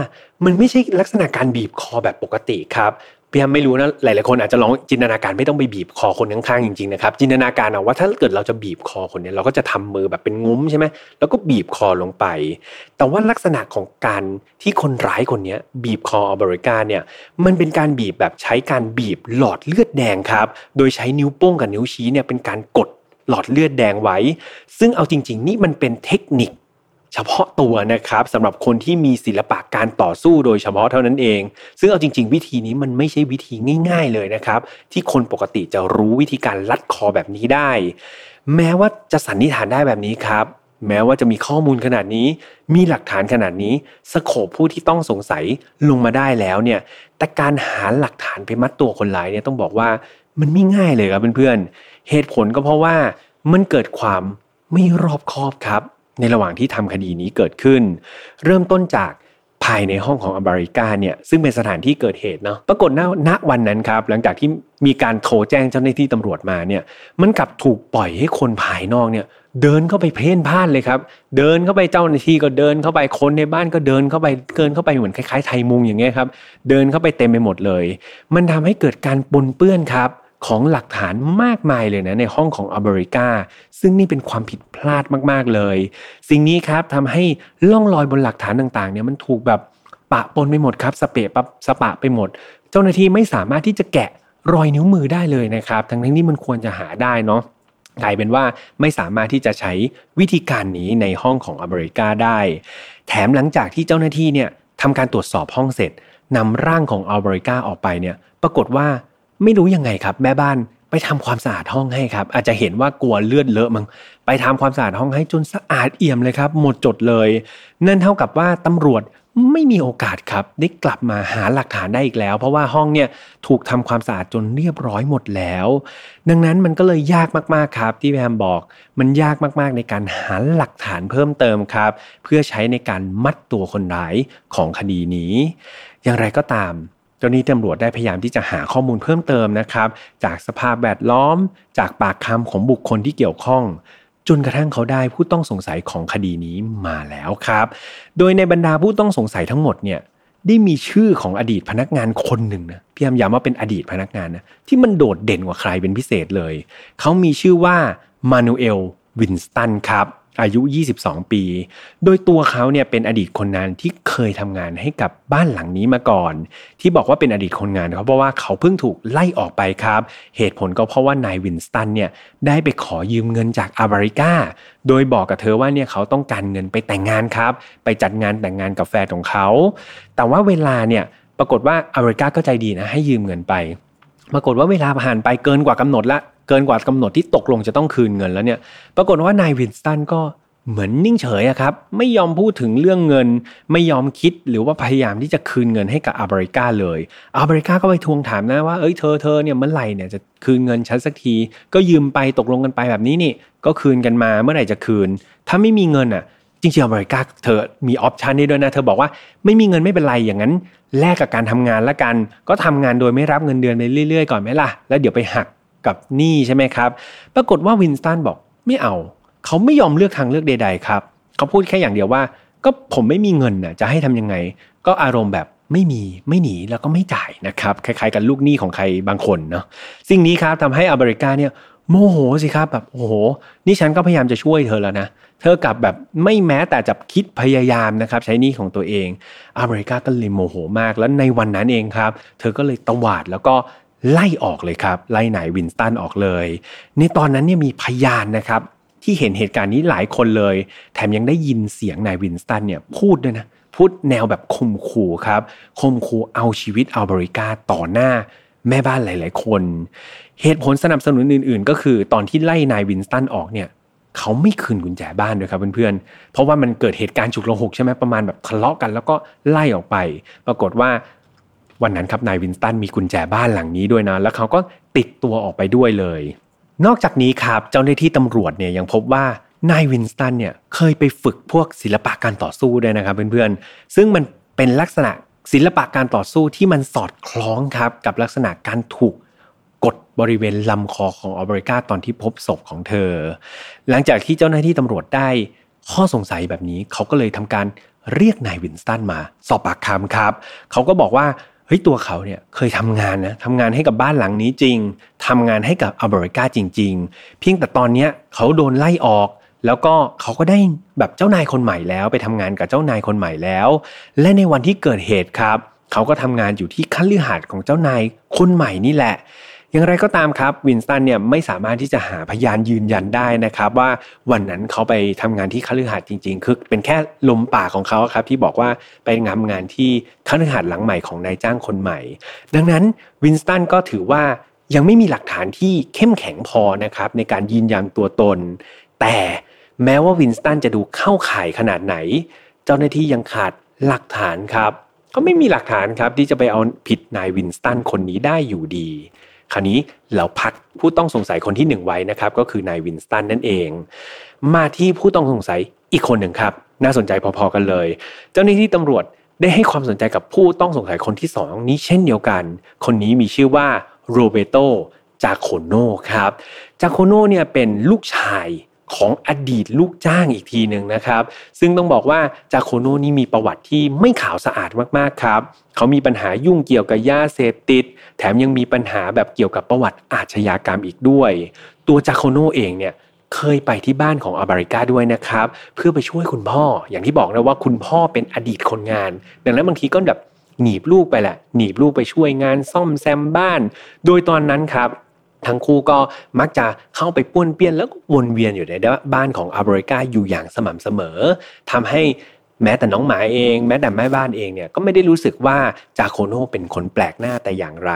มันไม่ใช่ลักษณะการบีบคอแบบปกติครับ พี่ยไม่รู้นะหลายๆคนอาจจะลองจินตนาการไม่ต้องไปบีบคอคนข้างๆจริงๆนะครับจินตนาการเอาว่าถ้าเกิดเราจะบีบคอคนนี้เราก็จะทำมือแบบเป็นงุ้มใช่ไหมแล้วก็บีบคอลงไป แต่ว่าลักษณะของการที่คนร้ายคนนี้บีบคออเบริกาเนี่ยมันเป็นการบีบแบบใช้การบีบหลอดเลือดแดงครับ โดยใช้นิ้วโป้งกับนิ้วชี้เนี่ยเป็นการกดหลอดเลือดแดงไว้ ซึ่งเอาจริง ๆ นี่มันเป็นเทคนิค เฉพาะตัวนะครับสำหรับคนที่มีศิลปะการต่อสู้โดยเฉพาะเท่านั้นเอง ซึ่งเอาจริง ๆ วิธีนี้มันไม่ใช่วิธีง่าย ๆ เลยนะครับ ที่คนปกติจะรู้วิธีการลัดคอแบบนี้ได้ แม้ว่าจะสันนิษฐานได้แบบนี้ครับแม้ว่าจะมีข้อมูลขนาดนี้ มีหลักฐานขนาดนี้ สโคบผู้ที่ต้องสงสัยลงมาได้แล้วเนี่ย แต่การหาหลักฐานไปมัดตัวคนร้ายเนี่ยต้องบอกว่ามันไม่ง่ายเลยครับเพื่อนๆ เหตุผลก็เพราะว่ามันเกิดความไม่รอบคอบครับ ในระหว่างที่ทำคดีนี้เกิดขึ้น เริ่มต้นจากภายในห้องของอเมริกาเนี่ยซึ่งเป็นสถานที่เกิดเหตุเนาะปรากฏณวันนั้นครับ หลังจากที่มีการโทรแจ้งเจ้าหน้าที่ตำรวจมาเนี่ยมันกลับถูกปล่อยให้คนภายนอกเนี่ยเดินเข้าไปเพ่นพ่านเลยครับ เดินเข้าไปเจ้าหน้าที่ก็เดินเข้าไปคนในบ้านก็เดินเข้าไปเกินเข้าไปเหมือนคล้ายๆไทยมุงอย่างเงี้ยครับ เดินเข้าไปเต็มไปหมดเลย มันทำให้เกิดการปนเปื้อนครับ ของหลักฐานมากมายเลยนะในห้องของอเมริกา ซึ่งนี่เป็นความผิดพลาดมาก ๆ เลย สิ่งนี้ครับทำให้ล่องลอยบนหลักฐานต่างๆเนี่ยมันถูกแบบปะปนไปหมดครับสเปะปะสปะไปหมด เจ้าหน้าที่ไม่สามารถที่จะแกะรอยนิ้วมือได้เลยนะครับ ทั้งทั้งที่มันควรจะหาได้เนาะกลายเป็นว่าไม่สามารถที่จะใช้วิธีการนี้ในห้องของอเมริกาได้ แถมหลังจากที่เจ้าหน้าที่เนี่ยทำการตรวจสอบห้องเสร็จนำร่างของอเมริกาออกไปเนี่ย ปรากฏว่า ไม่รู้ยังไงครับ แม่บ้านไปทำความสะอาดห้องให้ครับ อาจจะเห็นว่ากลัวเลือดเลอะมั้งไปทำความสะอาดห้องให้จนสะอาดเอี่ยมเลยครับ หมดจดเลย นั่นเท่ากับว่าตำรวจไม่มีโอกาสครับได้กลับมาหาหลักฐานได้อีกแล้ว เพราะว่าห้องเนี่ยถูกทำความสะอาดจนเรียบร้อยหมดแล้ว ดังนั้นมันก็เลยยากมากๆครับ ที่แพมบอก มันยากมากๆในการหาหลักฐานเพิ่มเติมครับ เพื่อใช้ในการมัดตัวคนร้ายของคดีนี้ อย่างไรก็ตาม เจ้าหน้าที่ตำรวจได้พยายามที่จะหาข้อมูลเพิ่มเติมนะครับ จากสภาพแวดล้อม จากปากคำของบุคคลที่เกี่ยวข้อง จนกระทั่งเขาได้ผู้ต้องสงสัยของคดีนี้มาแล้วครับ โดยในบรรดาผู้ต้องสงสัยทั้งหมดเนี่ยได้มีชื่อของอดีตพนักงานคนหนึ่งนะพี่ยามย้ำว่าเป็นอดีตพนักงานนะที่มันโดดเด่นกว่าใครเป็นพิเศษเลย เขามีชื่อว่ามานูเอลวินสตันครับ อายุ 22 ปี โดยตัวเขาเนี่ยเป็นอดีตคนงานที่เคยทำงานให้กับบ้านหลังนี้มาก่อน ที่บอกว่าเป็นอดีตคนงานเขาเพราะว่าเขาเพิ่งถูกไล่ออกไปครับ เหตุผลก็เพราะว่านายวินสตันเนี่ยได้ไปขอยืมเงินจากอาบริกาโดยบอกกับเธอว่าเนี่ยเขาต้องการเงินไปแต่งงานครับ ไปจัดงานแต่งงานกับแฟนของเขา แต่ว่าเวลาเนี่ยปรากฏว่าอาบริกาก็ใจดีนะให้ยืมเงินไป ปรากฏว่าเวลาผ่านไปเกินกว่ากำหนดละ เกินกว่ากำหนดที่ตกลงจะต้องคืนเงินแล้วเนี่ย ปรากฏว่านายวินสตันก็เหมือนนิ่งเฉยอะครับ ไม่ยอมพูดถึงเรื่องเงิน ไม่ยอมคิดหรือว่าพยายามที่จะคืนเงินให้กับอาบริกาเลยอาบริกาก็ไปทวงถามนะว่าเอ้ยเธอเธอเนี่ยเมื่อไหร่เนี่ยจะคืนเงินฉันสักที ก็ยืมไปตกลงกันไปแบบนี้นี่ ก็คืนกันมาเมื่อไหร่จะคืน ถ้าไม่มีเงินอะจริงๆอเมริกาเธอมีออปชันนี้ด้วยนะ เธอบอกว่าไม่มีเงินไม่เป็นไรอย่างนั้นแลกกับการทำงานละกัน ก็ทำงานโดยไม่รับเงินเดือนไปเรื่อยๆก่อนไหมล่ะ แล้วเดี๋ยวไปหัก กับหนี้ใช่ไหมครับ ปรากฏว่าวินสตันบอกไม่เอา เขาไม่ยอมเลือกทางเลือกใด ๆ ครับ เขาพูดแค่อย่างเดียวว่า ก็ผมไม่มีเงินน่ะจะให้ทำยังไง ก็อารมณ์แบบไม่มีไม่หนีแล้วก็ไม่จ่ายนะครับ คล้ายๆ กันลูกหนี้ของใครบางคนเนาะสิ่งนี้ครับทำให้อเมริกาเนี่ยโมโหสิครับแบบโอ้โห นี่ฉันก็พยายามจะช่วยเธอแล้วนะ เธอกลับแบบไม่แม้แต่จะคิดพยายามนะครับ ใช้นี่ของตัวเอง อเมริกาก็เลยโมโหมากแล้วในวันนั้นเองครับ เธอก็เลยตวาดแล้วก็ ไล่ออกเลยครับ ไล่นายวินสตันออกเลย ในตอนนั้นเนี่ยมีพยานนะครับ ที่เห็นเหตุการณ์นี้หลายคนเลย แถมยังได้ยินเสียงนายวินสตันเนี่ยพูดด้วยนะพูดแนวแบบข่มขู่ครับข่มขู่เอาชีวิตอัลบริกาต่อหน้าแม่บ้านหลาย ๆ คน เหตุผลสนับสนุนอื่น ๆ ก็คือตอนที่ไล่นายวินสตันออกเนี่ยเขาไม่คืนกุญแจบ้านด้วยครับเพื่อนๆ เพราะว่ามันเกิดเหตุการณ์ฉุกละหุกใช่ไหมประมาณแบบทะเลาะกัน แล้วก็ไล่ออกไป ปรากฏว่า วันนั้นครับนายวินสตันมีกุญแจบ้านหลังนี้ด้วยนะ แล้วเขาก็ติดตัวออกไปด้วยเลย นอกจากนี้ครับเจ้าหน้าที่ตำรวจเนี่ยยังพบว่านายวินสตันเนี่ยเคยไปฝึกพวกศิลปะการต่อสู้ด้วยนะครับเพื่อนๆ ซึ่งมันเป็นลักษณะศิลปะการต่อสู้ที่มันสอดคล้องครับกับลักษณะการถูกกดบริเวณลำคอของออเบริกาตอนที่พบศพของเธอ หลังจากที่เจ้าหน้าที่ตำรวจได้ข้อสงสัยแบบนี้เขาก็เลยทำการเรียกนายวินสตันมา สอบปากคำครับ เขาก็บอกว่า เฮ้ยตัวเขาเนี่ยเคยทำงานนะทำงานให้กับบ้านหลังนี้จริงทำงานให้กับอเมริกาจริง ๆ เพียงแต่ตอนเนี้ยเขาโดนไล่ออก แล้วก็เขาก็ได้แบบเจ้านายคนใหม่แล้ว ไปทำงานกับเจ้านายคนใหม่แล้ว และในวันที่เกิดเหตุครับ เขาก็ทำงานอยู่ที่คันลือหาดของเจ้านายคนใหม่นี่แหละ อย่างไรก็ตามครับวินสตันเนี่ยไม่สามารถที่จะหาพยานยืนยันได้นะครับ ว่าวันนั้นเขาไปทำงานที่คฤหาสน์จริง ๆ คือเป็นแค่ลมปากของเขาครับที่บอกว่าไปงานงานที่คฤหาสน์หลังใหม่ของนายจ้างคนใหม่ ดังนั้นวินสตันก็ถือว่ายังไม่มีหลักฐานที่เข้มแข็งพอนะครับในการยืนยันตัวตน แต่แม้ว่าวินสตันจะดูเข้าข่ายขนาดไหน เจ้าหน้าที่ยังขาดหลักฐานครับ ก็ไม่มีหลักฐานครับที่จะไปเอาผิดนายวินสตันคนนี้ได้อยู่ดี คราวนี้เราพักผู้ต้องสงสัยคนที่หนึ่งไว้นะครับก็คือนายวินสตันนั่นเอง มาที่ผู้ต้องสงสัยอีกคนหนึ่งครับ น่าสนใจพอๆกันเลย เจ้าหน้าที่ตำรวจได้ให้ความสนใจกับผู้ต้องสงสัยคนที่สองนี้เช่นเดียวกัน คนนี้มีชื่อว่าโรเบโตจาโคโนครับ จาโคโนเนี่ยเป็นลูกชาย ของอดีตลูกจ้างอีกทีหนึ่งนะครับ ซึ่งต้องบอกว่าจาโคโนนี่มีประวัติที่ไม่ขาวสะอาดมากๆครับ เขามีปัญหายุ่งเกี่ยวกับยาเสพติด แถมยังมีปัญหาแบบเกี่ยวกับประวัติอาชญากรรมอีกด้วย ตัวจาโคโนเองเนี่ยเคยไปที่บ้านของอาบาริกาด้วยนะครับ เพื่อไปช่วยคุณพ่อ อย่างที่บอกนะว่าคุณพ่อเป็นอดีตคนงาน ดังนั้นบางทีก็แบบหนีบลูกไปแหละหนีบลูกไปช่วยงานซ่อมแซมบ้าน โดยตอนนั้นครับ ทั้งคู่ก็มักจะเข้าไปป้วนเปี้ยนแล้วก็วนเวียนอยู่ในบ้านของอาบริกาอยู่อย่างสม่ำเสมอทำให้แม้แต่น้องหมาเอง แม้แต่แม่บ้านเองเนี่ยก็ไม่ได้รู้สึกว่าจาโคโนเป็นคนแปลกหน้าแต่อย่างไร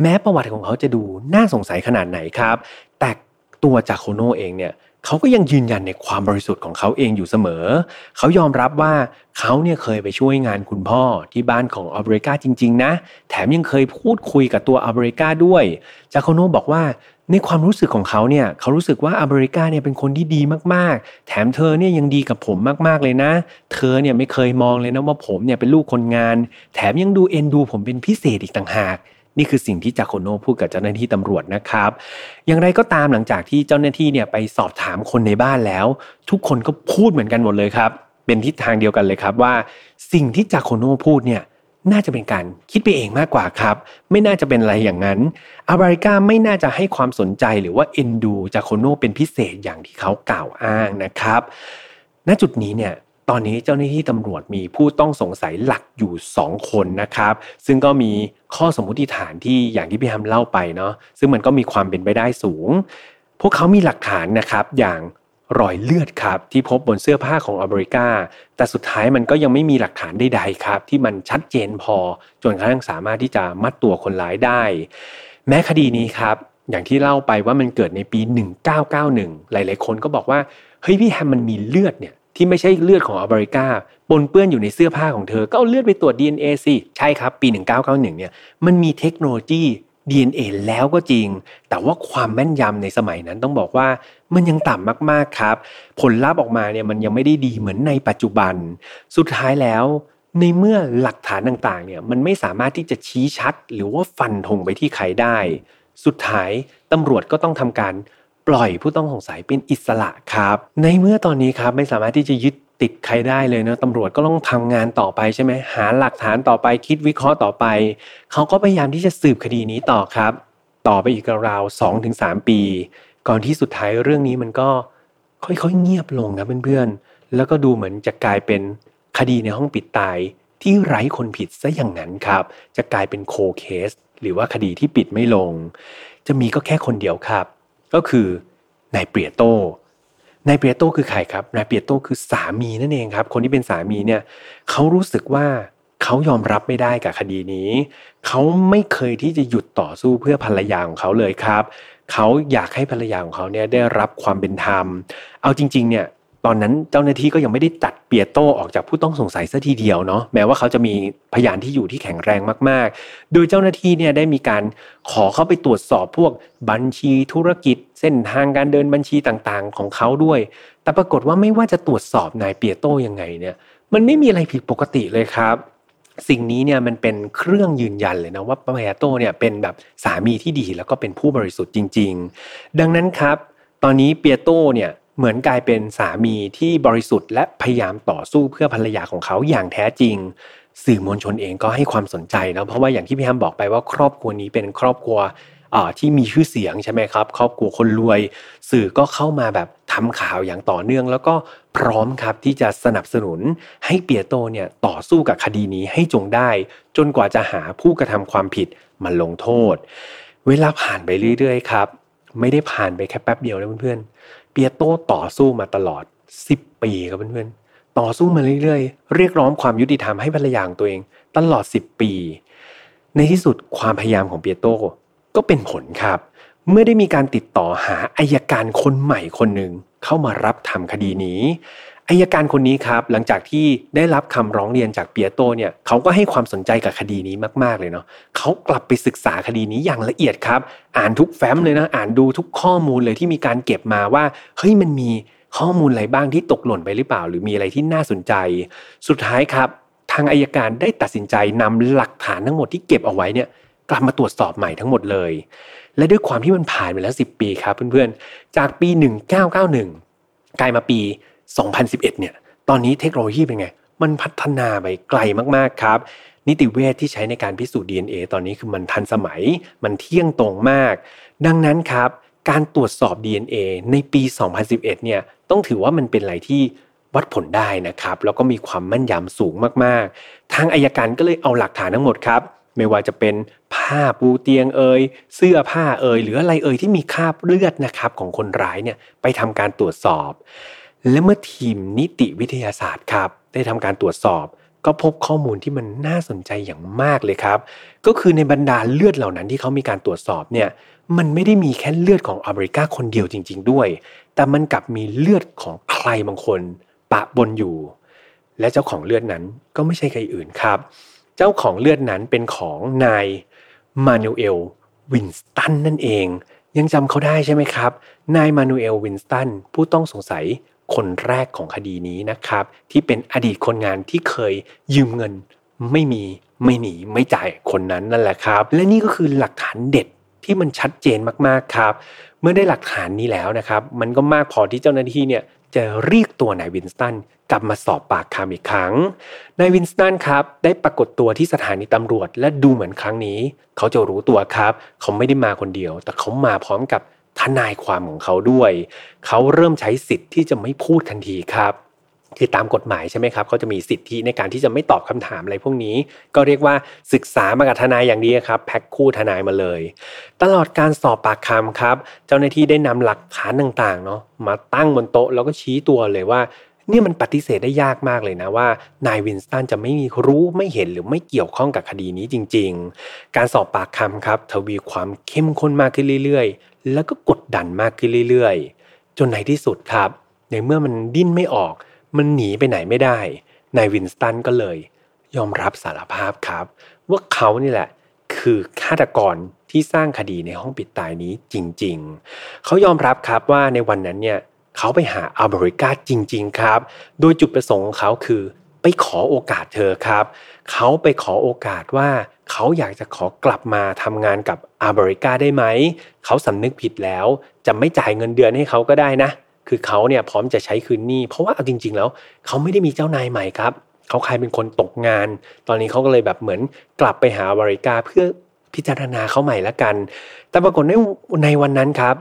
แม้ประวัติของเขาจะดูน่าสงสัยขนาดไหนครับ แต่ตัวจาโคโนเองเนี่ย เขาก็ยังยืนยันในความบริสุทธิ์ของเขาเองอยู่เสมอ เขายอมรับว่าเขาเนี่ยเคยไปช่วยงานคุณพ่อที่บ้านของอับริกาจริง ๆ นะ แถมยังเคยพูดคุยกับตัวอับริกาด้วย จาโคโนบอกว่าในความรู้สึกของเขาเนี่ยเขารู้สึกว่าอับริกาเนี่ยเป็นคนที่ดีมากๆ แถมเธอเนี่ยยังดีกับผมมากๆเลยนะ เธอเนี่ยไม่เคยมองเลยนะว่าผมเนี่ยเป็นลูกคนงาน แถมยังดูเอ็นดูผมเป็นพิเศษอีกต่างหาก นี่คือสิ่งที่จาโคโนพูดกับเจ้าหน้าที่ตำรวจนะครับ อย่างไรก็ตามหลังจากที่เจ้าหน้าที่เนี่ยไปสอบถามคนในบ้านแล้ว ทุกคนก็พูดเหมือนกันหมดเลยครับ เป็นทิศทางเดียวกันเลยครับว่า สิ่งที่จาโคโนพูดเนี่ยน่าจะเป็นการคิดไปเองมากกว่าครับ ไม่น่าจะเป็นอะไรอย่างนั้นอาบาริกาไม่น่าจะให้ความสนใจหรือว่าเอ็นดูจาโคโนเป็นพิเศษอย่างที่เขากล่าวอ้างนะครับ ณจุดนี้เนี่ยตอนนี้เจ้าหน้าที่ตำรวจมีผู้ต้องสงสัยหลักอยู่ 2 คนนะครับ ซึ่งก็มี ข้อสมมติฐานที่อย่างที่พี่ฮัมเล่าไปเนาะซึ่งมันก็มีความเป็นไปได้สูง พวกเขามีหลักฐานนะครับอย่างรอยเลือดครับที่พบบนเสื้อผ้าของอเมริกา แต่สุดท้ายมันก็ยังไม่มีหลักฐานใดๆครับ ที่มันชัดเจนพอจนกระทั่งสามารถที่จะมัดตัวคนร้ายได้ แม้คดีนี้ครับ อย่างที่เล่าไปว่ามันเกิดในปี 1991 หลายๆคนก็บอกว่าเฮ้ยพี่แฮมมันมีเลือดเนี่ยที่ไม่ใช่เลือดของอเมริกา ปนเปื้อนอยู่ในเสื้อผ้าของเธอ ก็เอาเลือดไปตรวจ DNA สิใช่ครับ ปี 1991 เนี่ยมันมีเทคโนโลยี DNA แล้วก็จริง แต่ว่าความแม่นยำในสมัยนั้นต้องบอกว่ามันยังต่ำมากๆครับ ผลลัพธ์ออกมาเนี่ยมันยังไม่ได้ดีเหมือนในปัจจุบัน สุดท้ายแล้ว ในเมื่อหลักฐานต่างๆ เนี่ยมันไม่สามารถที่จะชี้ชัด หรือว่าฟันธงไปที่ใครได้ สุดท้ายตำรวจก็ต้องทำการปล่อยผู้ต้องสงสัยเป็นอิสระครับ ในเมื่อตอนนี้ครับไม่สามารถที่จะยึด ติดใครได้เลยนะตำรวจก็ต้องทำงานต่อไปใช่ไหมหาหลักฐานต่อไปคิดวิเคราะห์ต่อไป เขาก็พยายามที่จะสืบคดีนี้ต่อครับ ต่อไปอีกราวสองถึงสามปี ก่อนที่สุดท้ายเรื่องนี้มันก็ค่อยๆเงียบลงนะเพื่อนๆ แล้วก็ดูเหมือนจะกลายเป็นคดีในห้องปิดตายที่ไร้คนผิดซะอย่างนั้นครับ จะกลายเป็นโคเคส หรือว่าคดีที่ปิดไม่ลง จะมีก็แค่คนเดียวครับ ก็คือนายเปียโต นายเปียโตคือใครครับนายเปียโตคือสามีนั่นเองครับ คนที่เป็นสามีเนี่ยเขารู้สึกว่าเขายอมรับไม่ได้กับคดีนี้ เขาไม่เคยที่จะหยุดต่อสู้เพื่อภรรยาของเขาเลยครับ เขาอยากให้ภรรยาของเขาเนี่ยได้รับความเป็นธรรม เอาจริง ๆ เนี่ย ตอนนั้นเจ้าหน้าที่ก็ยังไม่ได้ตัดเปียโตออกจากผู้ต้องสงสัยซะทีเดียวเนาะแม้ว่าเขาจะมีพยานที่อยู่ที่แข็งแรงมาก ๆ โดยเจ้าหน้าที่เนี่ยได้มีการขอเข้าไปตรวจสอบพวกบัญชีธุรกิจ เส้นทางการเดินบัญชีต่างๆ ของเขาด้วย แต่ปรากฏว่าไม่ว่าจะตรวจสอบนายเปียโตยังไงเนี่ย มันไม่มีอะไรผิดปกติเลยครับสิ่งนี้เนี่ยมันเป็นเครื่องยืนยันเลยนะว่าเปียโตเนี่ยเป็นแบบสามีที่ดีแล้วก็เป็นผู้บริสุทธิ์จริง ๆ ดังนั้นครับ ตอนนี้เปียโตเนี่ย เหมือนกลายเป็นสามีที่บริสุทธิ์และพยายามต่อสู้เพื่อภรรยาของเขาอย่างแท้จริง สื่อมวลชนเองก็ให้ความสนใจนะเพราะว่าอย่างที่พี่ฮัมบอกไปว่าครอบครัวนี้เป็นครอบครัวที่มีชื่อเสียงใช่ไหมครับ ครอบครัวคนรวย สื่อก็เข้ามาแบบทำข่าวอย่างต่อเนื่อง แล้วก็พร้อมครับที่จะสนับสนุนให้เปียโตเนี่ยต่อสู้กับคดีนี้ให้จงได้ จนกว่าจะหาผู้กระทำความผิดมาลงโทษ เวลาผ่านไปเรื่อยๆครับ ไม่ได้ผ่านไปแค่แป๊บเดียวนะเพื่อน เปียโตต่อสู้มาตลอด 10 ปีครับเพื่อนๆต่อสู้มาเรื่อยๆ เรียกร้องความยุติธรรมให้ภรรยาของตัวเอง ตลอด 10 ปี ในที่สุดความพยายามของเปียโตก็เป็นผลครับ เมื่อได้มีการติดต่อหาอายการคนใหม่คนหนึ่งเข้ามารับทำคดีนี้ อายการคนนี้ครับหลังจากที่ได้รับคำร้องเรียนจากเปียโตเนี่ยเขาก็ให้ความสนใจกับคดีนี้มากๆเลยเนาะเขากลับไปศึกษาคดีนี้อย่างละเอียดครับ อ่านทุกแฟ้มเลยนะอ่านดูทุกข้อมูลเลยที่มีการเก็บมาว่าเฮ้ยมันมีข้อมูลอะไรบ้างที่ตกหล่นไปหรือเปล่า หรือมีอะไรที่น่าสนใจ สุดท้ายครับ ทางอายการได้ตัดสินใจนำหลักฐานทั้งหมดที่เก็บเอาไว้เนี่ยกลับมาตรวจสอบใหม่ทั้งหมดเลย และด้วยความที่มันผ่านไปแล้ว 10 ปีครับเพื่อนๆจากปี 1991 กลายมาปี 2011 เนี่ย ตอนนี้เทคโนโลยีเป็นไง มันพัฒนาไปไกลมากๆครับ นิติเวชที่ใช้ในการพิสูจน์ DNA ตอนนี้คือมันทันสมัย มันเที่ยงตรงมาก ดังนั้นครับ การตรวจสอบ DNA ในปี 2011 เนี่ย ต้องถือว่ามันเป็นอะไรที่วัดผลได้นะครับ แล้วก็มีความมั่นยำสูงมากๆ ทางอายการก็เลยเอาหลักฐานทั้งหมดครับไม่ว่าจะเป็นผ้าปูเตียงเอยเสื้อผ้าเอยหรืออะไรเอยที่มีคราบเลือดนะครับของคนร้ายเนี่ยไปทำการตรวจสอบ และเมื่อทีมนิติวิทยาศาสตร์ครับ ได้ทำการตรวจสอบ ก็พบข้อมูลที่มันน่าสนใจอย่างมากเลยครับ ก็คือในบรรดาเลือดเหล่านั้นที่เขามีการตรวจสอบเนี่ยมันไม่ได้มีแค่เลือดของอเมริกาคนเดียวจริง ๆ ด้วย แต่มันกลับมีเลือดของใครบางคน ปะบนอยู่ และเจ้าของเลือดนั้นก็ไม่ใช่ใครอื่นครับ เจ้าของเลือดนั้นเป็นของนายมานูเอลวินสตันนั่นเอง ยังจำเขาได้ใช่ไหมครับ นายมานูเอลวินสตันผู้ต้องสงสัย คนแรกของคดีนี้นะครับ ที่เป็นอดีตคนงานที่เคยยืมเงินไม่มีไม่หนีไม่จ่ายคนนั้นนั่นแหละครับ และนี่ก็คือหลักฐานเด็ดที่มันชัดเจนมากๆครับ เมื่อได้หลักฐานนี้แล้วนะครับ มันก็มากพอที่เจ้าหน้าที่เนี่ยจะเรียกตัวนายวินสตันกลับมาสอบปากคำอีกครั้ง นายวินสตันครับ ได้ปรากฏตัวที่สถานีตำรวจและดูเหมือนครั้งนี้ เขาจะรู้ตัวครับ เขาไม่ได้มาคนเดียว แต่เขามาพร้อมกับ ทนายความของเขาด้วย เขาเริ่มใช้สิทธิ์ที่จะไม่พูดทันทีครับคือตามกฎหมายใช่ไหมครับเขาจะมีสิทธิในการที่จะไม่ตอบคำถามอะไรพวกนี้ ก็เรียกว่าศึกษามากับทนายอย่างดีครับแพ็คคู่ทนายมาเลย ตลอดการสอบปากคำครับ เจ้าหน้าที่ได้นำหลักฐานต่างๆเนาะมาตั้งบนโต๊ะแล้วก็ชี้ตัวเลยว่าเนี่ยมันปฏิเสธได้ยากมากเลยนะว่านายวินสตันจะไม่มีรู้ไม่เห็นหรือไม่เกี่ยวข้องกับคดีนี้จริง ๆ การสอบปากคำครับทวีความเข้มข้นมากขึ้นเรื่อยๆ แล้วก็กดดันมากขึ้นเรื่อยๆ จนในที่สุดครับ ในเมื่อมันดิ้นไม่ออก มันหนีไปไหนไม่ได้นายวินสตันก็เลย ยอมรับสารภาพครับ ว่าเขานี่แหละ คือฆาตกรที่สร้างคดีในห้องปิดตายนี้จริงๆ เขายอมรับครับว่าในวันนั้นเนี่ยเขาไปหาอัลเบริกาจริง ๆ ครับ โดยจุดประสงค์ของเขาคือไปขอโอกาสเธอครับ เขาไปขอโอกาสว่า เขาอยากจะขอกลับมาทำงานกับอาบริกาได้ไหม เขาสำนึกผิดแล้ว จะไม่จ่ายเงินเดือนให้เขาก็ได้นะ คือเขาเนี่ยพร้อมจะใช้คืนหนี้ เพราะว่าเอาจริง ๆ แล้ว เขาไม่ได้มีเจ้านายใหม่ครับ เขาใครเป็นคนตกงาน ตอนนี้เขาก็เลยแบบเหมือนกลับไปหาบริกาเพื่อพิจารณาเขาใหม่ละกัน แต่ปรากฏในในวันนั้นครับ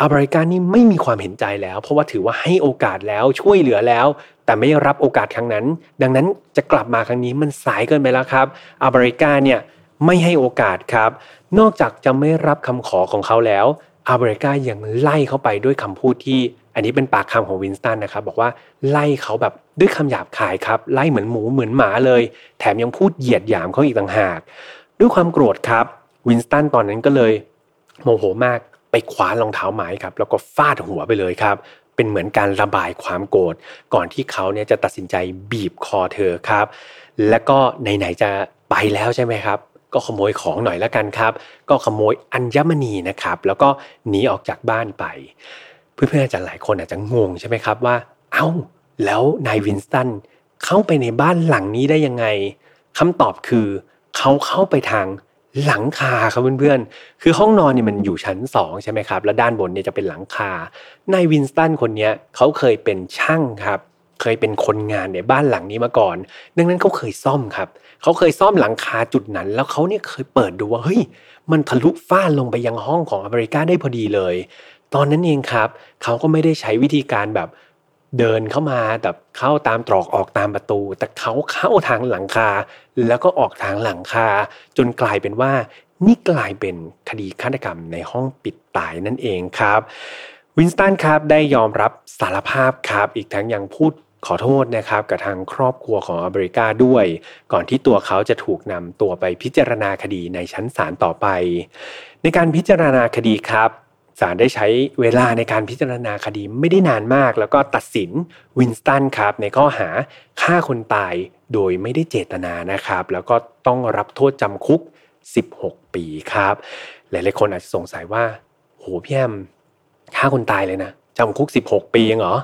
อาบริกานี่ไม่มีความเห็นใจแล้ว เพราะว่าถือว่าให้โอกาสแล้วช่วยเหลือแล้ว แต่ไม่รับโอกาสครั้งนั้น ดังนั้นจะกลับมาครั้งนี้มันสายเกินไปแล้วครับอาบริกาเนี่ยไม่ให้โอกาสครับ นอกจากจะไม่รับคำขอของเขาแล้วอาบริกายังไล่เขาไปด้วยคำพูดที่ อันนี้เป็นปากคำของวินสตันนะครับบอกว่าไล่เขาแบบด้วยคำหยาบคายครับ ไล่เหมือนหมูเหมือนหมาเลย แถมยังพูดเหยียดหยามเขาอีกต่างหาก ด้วยความโกรธครับวินสตันตอนนั้นก็เลยโมโหมากไปคว้ารองเท้าไม้ครับแล้วก็ฟาดหัวไปเลยครับ เป็นเหมือนการระบายความโกรธก่อนที่เขาเนี่ยจะตัดสินใจบีบคอเธอครับ แล้วก็ไหนๆจะไปแล้วใช่ไหมครับ ก็ขโมยของหน่อยล้วกันครับ ก็ขโมยอัญมณีนะครับ แล้วก็หนีออกจากบ้านไป เพื่อนๆอาจจะหลายคนอาจจะงงใช่ไหมครับว่า เอา้าแล้วนายวินสตันเข้าไปในบ้านหลังนี้ได้ยังไงคำตอบคือเขาเข้าไปทาง หลังคาครับเพื่อนๆ คือห้องนอนเนี่ยมันอยู่ชั้นสองใช่ไหมครับ แล้วด้านบนเนี่ยจะเป็นหลังคา นายวินสตันคนนี้เขาเคยเป็นช่างครับ เคยเป็นคนงานในบ้านหลังนี้มาก่อน ดังนั้นเขาเคยซ่อมครับ เขาเคยซ่อมหลังคาจุดนั้น แล้วเขาเนี่ยเคยเปิดดูว่าเฮ้ย มันทะลุฝ้าลงไปยังห้องของอเมริกาได้พอดีเลย ตอนนั้นเองครับ เขาก็ไม่ได้ใช้วิธีการแบบ เดินเข้ามาแบบเข้าตามตรอกออกตามประตู แต่เขาเข้าทางหลังคา แล้วก็ออกทางหลังคา จนกลายเป็นว่า นี่กลายเป็นคดีฆาตกรรมในห้องปิดตายนั่นเองครับ วินสตันครับได้ยอมรับสารภาพครับอีกทั้งยังพูดขอโทษนะครับกับทางครอบครัวของอเมริกาด้วย ก่อนที่ตัวเขาจะถูกนำตัวไปพิจารณาคดีในชั้นศาลต่อไป ในการพิจารณาคดีครับ ศาลได้ใช้เวลาในการพิจารณาคดีไม่ได้นานมาก แล้วก็ตัดสินวินสตันครับ ในข้อหาฆ่าคนตายโดยไม่ได้เจตนานะครับ แล้วก็ต้องรับโทษจำคุก 16 ปีครับ หลายๆคนอาจจะสงสัยว่า โหพี่แอมฆ่าคนตายเลยนะจำคุก 16 ปีเองเหรอ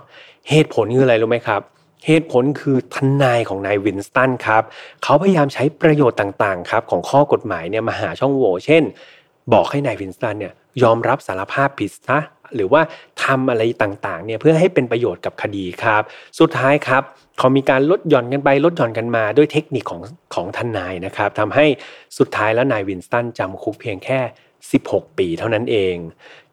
เหตุผลคืออะไรรู้ไหมครับเหตุผลคือทนายของนายวินสตันครับ เขาพยายามใช้ประโยชน์ต่างๆครับของข้อกฎหมายเนี่ยมาหาช่องโหว่เช่น บอกให้นายวินสตันเนี่ย ยอมรับสารภาพผิดซะหรือว่าทำอะไรต่างๆเนี่ยเพื่อให้เป็นประโยชน์กับคดีครับ สุดท้ายครับเขามีการลดหย่อนกันไปลดหย่อนกันมาด้วยเทคนิคของของทนายนะครับทำให้สุดท้ายแล้วนายวินสตันจำคุกเพียงแค่ 16 ปีเท่านั้นเอง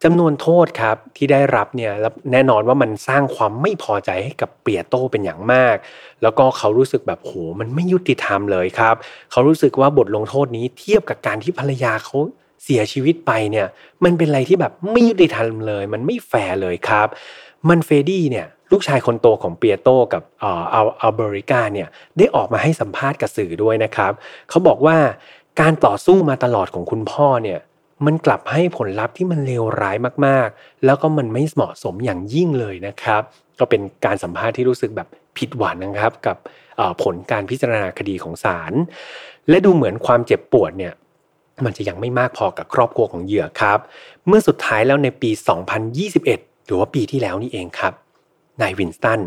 จำนวนโทษครับที่ได้รับเนี่ยแน่นอนว่ามันสร้างความไม่พอใจให้กับเปียโตเป็นอย่างมาก แล้วก็เขารู้สึกแบบโหมันไม่ยุติธรรมเลยครับ เขารู้สึกว่าบทลงโทษนี้เทียบกับการที่ภรรยาเขา เสียชีวิตไปเนี่ยมันเป็นอะไรที่แบบไม่ยุติธรรมเลย มันไม่แฟร์เลยครับ มันเฟดี้เนี่ยลูกชายคนโตของเปียโตกับอ่ออัลอัลเบริกาเนี่ยได้ออกมาให้สัมภาษณ์กับสื่อด้วยนะครับเขาบอกว่าการต่อสู้มาตลอดของคุณพ่อเนี่ยมันกลับให้ผลลัพธ์ที่มันเลวร้ายมากๆ แล้วก็มันไม่เหมาะสมอย่างยิ่งเลยนะครับ ก็เป็นการสัมภาษณ์ที่รู้สึกแบบผิดหวังนะครับ กับผลการพิจารณาคดีของศาลและดูเหมือนความเจ็บปวดเนี่ย มันจะยังไม่มากพอกับครอบครัวของเหยื่อครับ เมื่อสุดท้ายแล้วในปี 2021 หรือว่าปีที่แล้วนี่เองครับ นายวินสตัน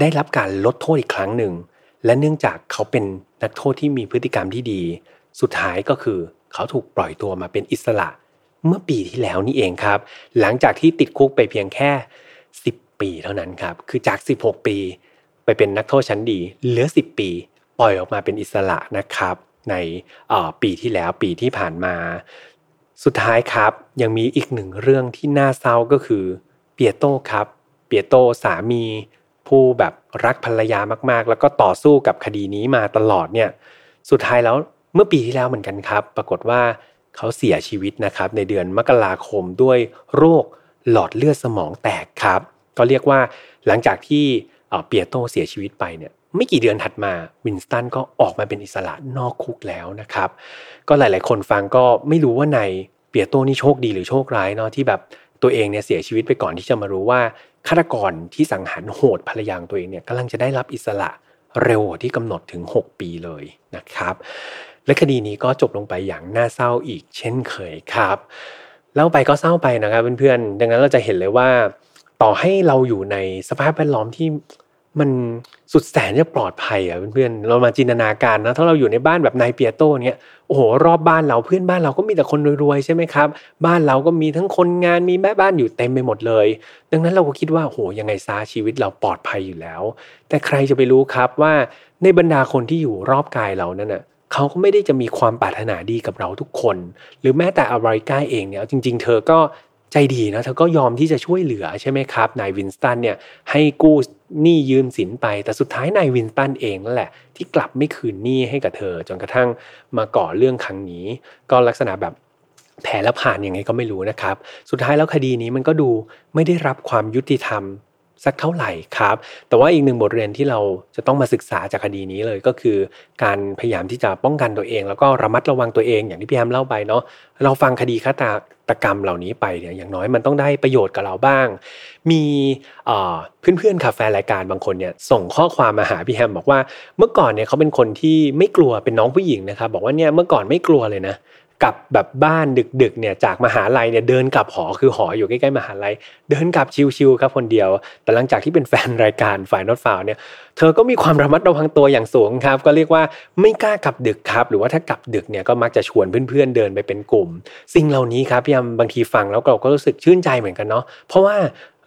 ได้รับการลดโทษอีกครั้งหนึ่ง และเนื่องจากเขาเป็นนักโทษที่มีพฤติกรรมที่ดี สุดท้ายก็คือเขาถูกปล่อยตัวมาเป็นอิสระ เมื่อปีที่แล้วนี่เองครับ หลังจากที่ติดคุกไปเพียงแค่ 10 ปีเท่านั้นครับ คือจาก 16 ปี ไปเป็นนักโทษชั้นดี เหลือ 10 ปี ปล่อยออกมาเป็นอิสระนะครับ ในปีที่แล้วปีที่ผ่านมา สุดท้ายครับยังมีอีกหนึ่งเรื่องที่น่าเศร้าก็คือเปียโต้ครับ เปียโต้สามี ผู้แบบรักภรรยามากๆ แล้วก็ต่อสู้กับคดีนี้มาตลอดเนี่ยสุดท้ายแล้วเมื่อปีที่แล้วเหมือนกันครับ ปรากฏว่าเขาเสียชีวิตนะครับ ในเดือนมกราคมด้วยโรคหลอดเลือดสมองแตกครับ ก็เรียกว่าหลังจากที่เปียโตเสียชีวิตไปเนี่ย ไม่กี่เดือนถัดมาวินสตันก็ออกมาเป็นอิสระนอกคุกแล้วนะครับ ก็หลาย ๆ คนฟังก็ไม่รู้ว่าในเปียโตนี่โชคดีหรือโชคร้ายเนาะที่แบบตัวเองเนี่ยเสียชีวิตไปก่อนที่จะมารู้ว่าฆาตกรที่สังหารโหดภรรยาตัวเองเนี่ยกำลังจะได้รับอิสระเร็วที่กำหนดถึง 6 ปีเลยนะครับ และคดีนี้ก็จบลงไปอย่างน่าเศร้าอีกเช่นเคยครับเล่าไปก็เศร้าไปนะครับเพื่อนๆดังนั้นเราจะเห็นเลยว่า ต่อให้เราอยู่ในสภาพแวดล้อมที่ มันสุดแสนจะปลอดภัยอะเพื่อนๆเรามาจินตนาการนะถ้าเราอยู่ในบ้านแบบนายเปียโตเนี่ยโอ้โหรอบบ้านเราเพื่อนบ้านเราก็มีแต่คนรวยๆใช่ไหมครับ บ้านเราก็มีทั้งคนงานมีแม่บ้านอยู่เต็มไปหมดเลย ดังนั้นเราก็คิดว่าโหยังไงซาชีวิตเราปลอดภัยอยู่แล้ว แต่ใครจะไปรู้ครับว่าในบรรดาคนที่อยู่รอบกายเรานั่นน่ะเขาก็ไม่ได้จะมีความปรารถนาดีกับเราทุกคน หรือแม้แต่อารายก้าเองเนี่ยจริง ๆ เธอก็ใจดีนะเธอก็ยอมที่จะช่วยเหลือใช่ไหมครับนายวินสตันเนี่ยให้กู้ หนี้ยืมสินไป แต่สุดท้ายนายวินสตันเองนั่นแหละ ที่กลับไม่คืนหนี้ให้กับเธอ จนกระทั่งมาก่อเรื่องครั้งนี้ ก็ลักษณะแบบแผลและผ่านยังไงก็ไม่รู้นะครับ สุดท้ายแล้วคดีนี้มันก็ดูไม่ได้รับความยุติธรรม สักเท่าไหร่ครับ แต่ว่าอีกหนึ่งบทเรียนที่เราจะต้องมาศึกษาจากคดีนี้เลยก็คือ การพยายามที่จะป้องกันตัวเอง แล้วก็ระมัดระวังตัวเองอย่างที่พี่แฮมเล่าไปเนาะเราฟังคดีฆาตกรรมเหล่านี้ไปเนี่ยอย่างน้อยมันต้องได้ประโยชน์กับเราบ้าง มีเพื่อนๆคาแฟรายการบางคนเนี่ยส่งข้อความมาหาพี่แฮมบอกว่าเมื่อก่อนเนี่ยเขาเป็นคนที่ไม่กลัวเป็นน้องผู้หญิงนะครับบอกว่าเนี่ยเมื่อก่อนไม่กลัวเลยนะ กลับแบบบ้านดึกๆเนี่ยจากมหาลัยเนี่ยเดินกลับหอคือหออยู่ใกล้ๆมหาลัย เดินกลับชิวๆครับคนเดียว แต่หลังจากที่เป็นแฟนรายการฝ่ายนอตฟาวเนี่ยเธอก็มีความระมัดระวังตัวอย่างสูงครับ ก็เรียกว่าไม่กล้ากลับดึกครับ หรือว่าถ้ากลับดึกเนี่ยก็มักจะชวนเพื่อนๆเดินไปเป็นกลุ่ม สิ่งเหล่านี้ครับพี่ยมบางทีฟังแล้วเราก็รู้สึกชื่นใจเหมือนกันเนาะเพราะว่า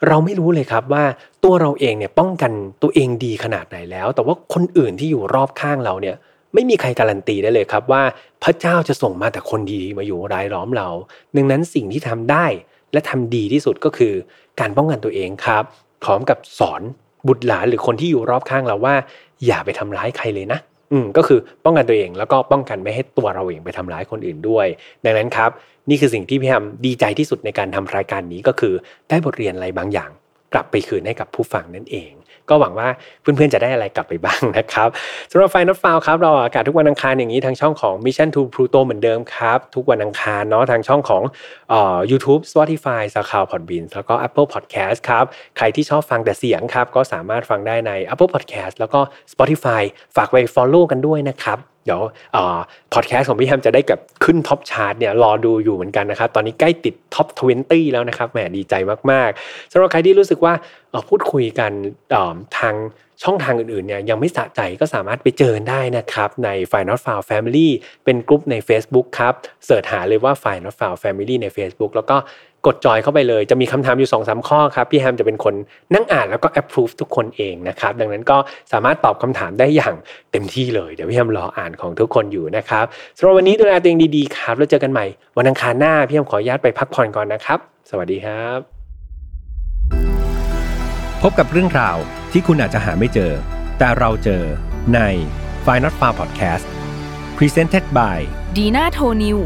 เราไม่รู้เลยครับว่าตัวเราเองเนี่ยป้องกันตัวเองดีขนาดไหนแล้ว แต่ว่าคนอื่นที่อยู่รอบข้างเราเนี่ยไม่มีใครการันตีได้เลยครับว่า พระเจ้าจะส่งมาแต่คนดีมาอยู่รายล้อมเรา ดังนั้นสิ่งที่ทำได้และทำดีที่สุดก็คือ การป้องกันตัวเองครับ พร้อมกับสอนบุตรหลานหรือคนที่อยู่รอบข้างเราว่า อย่าไปทำร้ายใครเลยนะ อืมก็คือป้องกันตัวเองแล้วก็ป้องกันไม่ให้ตัวเราเองไปทำร้ายคนอื่นด้วย ดังนั้นครับ นี่คือสิ่งที่พี่แฮมดีใจที่สุดในการทำรายการนี้ก็คือ ได้บทเรียนอะไรบางอย่าง กลับไปคืนให้กับผู้ฟังนั่นเอง ก็หวังว่าเพื่อนๆจะได้อะไรกลับไปบ้างนะครับสำหรับไฟนอตฟาวครับเราอากาศทุกวันอังคารอย่างนี้ทางช่องของ Mission to Pluto เหมือนเดิมครับทุกวันอังคารเนาะทางช่องของเอ่อ YouTube Spotify s o u n d c l o u d Podbean แล้วก็ Apple Podcast ครับใครที่ชอบฟังแต่เสียงครับก็สามารถฟังได้ใน Apple Podcast แล้วก็ Spotify ฝากไป follow กันด้วยนะครับ เดี๋ยวพอดแคสต์ของพี่แฮมจะได้กลับขึ้น top chart เนี่ยรอดูอยู่เหมือนกันนะครับ ตอนนี้ใกล้ติด top 20 แล้วนะครับแหมดีใจมากๆสำหรับใครที่รู้สึกว่าพูดคุยกันทางช่องทางอื่นๆเนี่ยยังไม่สะใจก็สามารถไปเจอได้นะครับ ใน f i n a l f i l e Family เป็นกลุ่มใน Facebook ครับ search หาเลยว่า f i n a l f i l e Family ใน Facebook แล้วก็ กดจอยเข้าไปเลย จะมีคำถามอยู่2อสข้อครับพี่แฮมจะเป็นคนนั่งอ่านแล้วก็ approve ทุกคนเองนะครับ ดังนั้นก็สามารถตอบคำถามได้อย่างเต็มที่เลย เดี๋ยวพี่แฮมรออ่านของทุกคนอยู่นะครับสำหรับวันนี้ดูแลตัวเองดีๆครับ แล้วเจอกันใหม่วันอังคารหน้าพี่แฮมขออนุญาตไปพักผ่อนก่อนนะครับ สวัสดีครับ พบกับเรื่องราวที่คุณอาจจะหาไม่เจอ แต่เราเจอใน f i n a l f a r Podcast Presented by ดีน่าโทนิว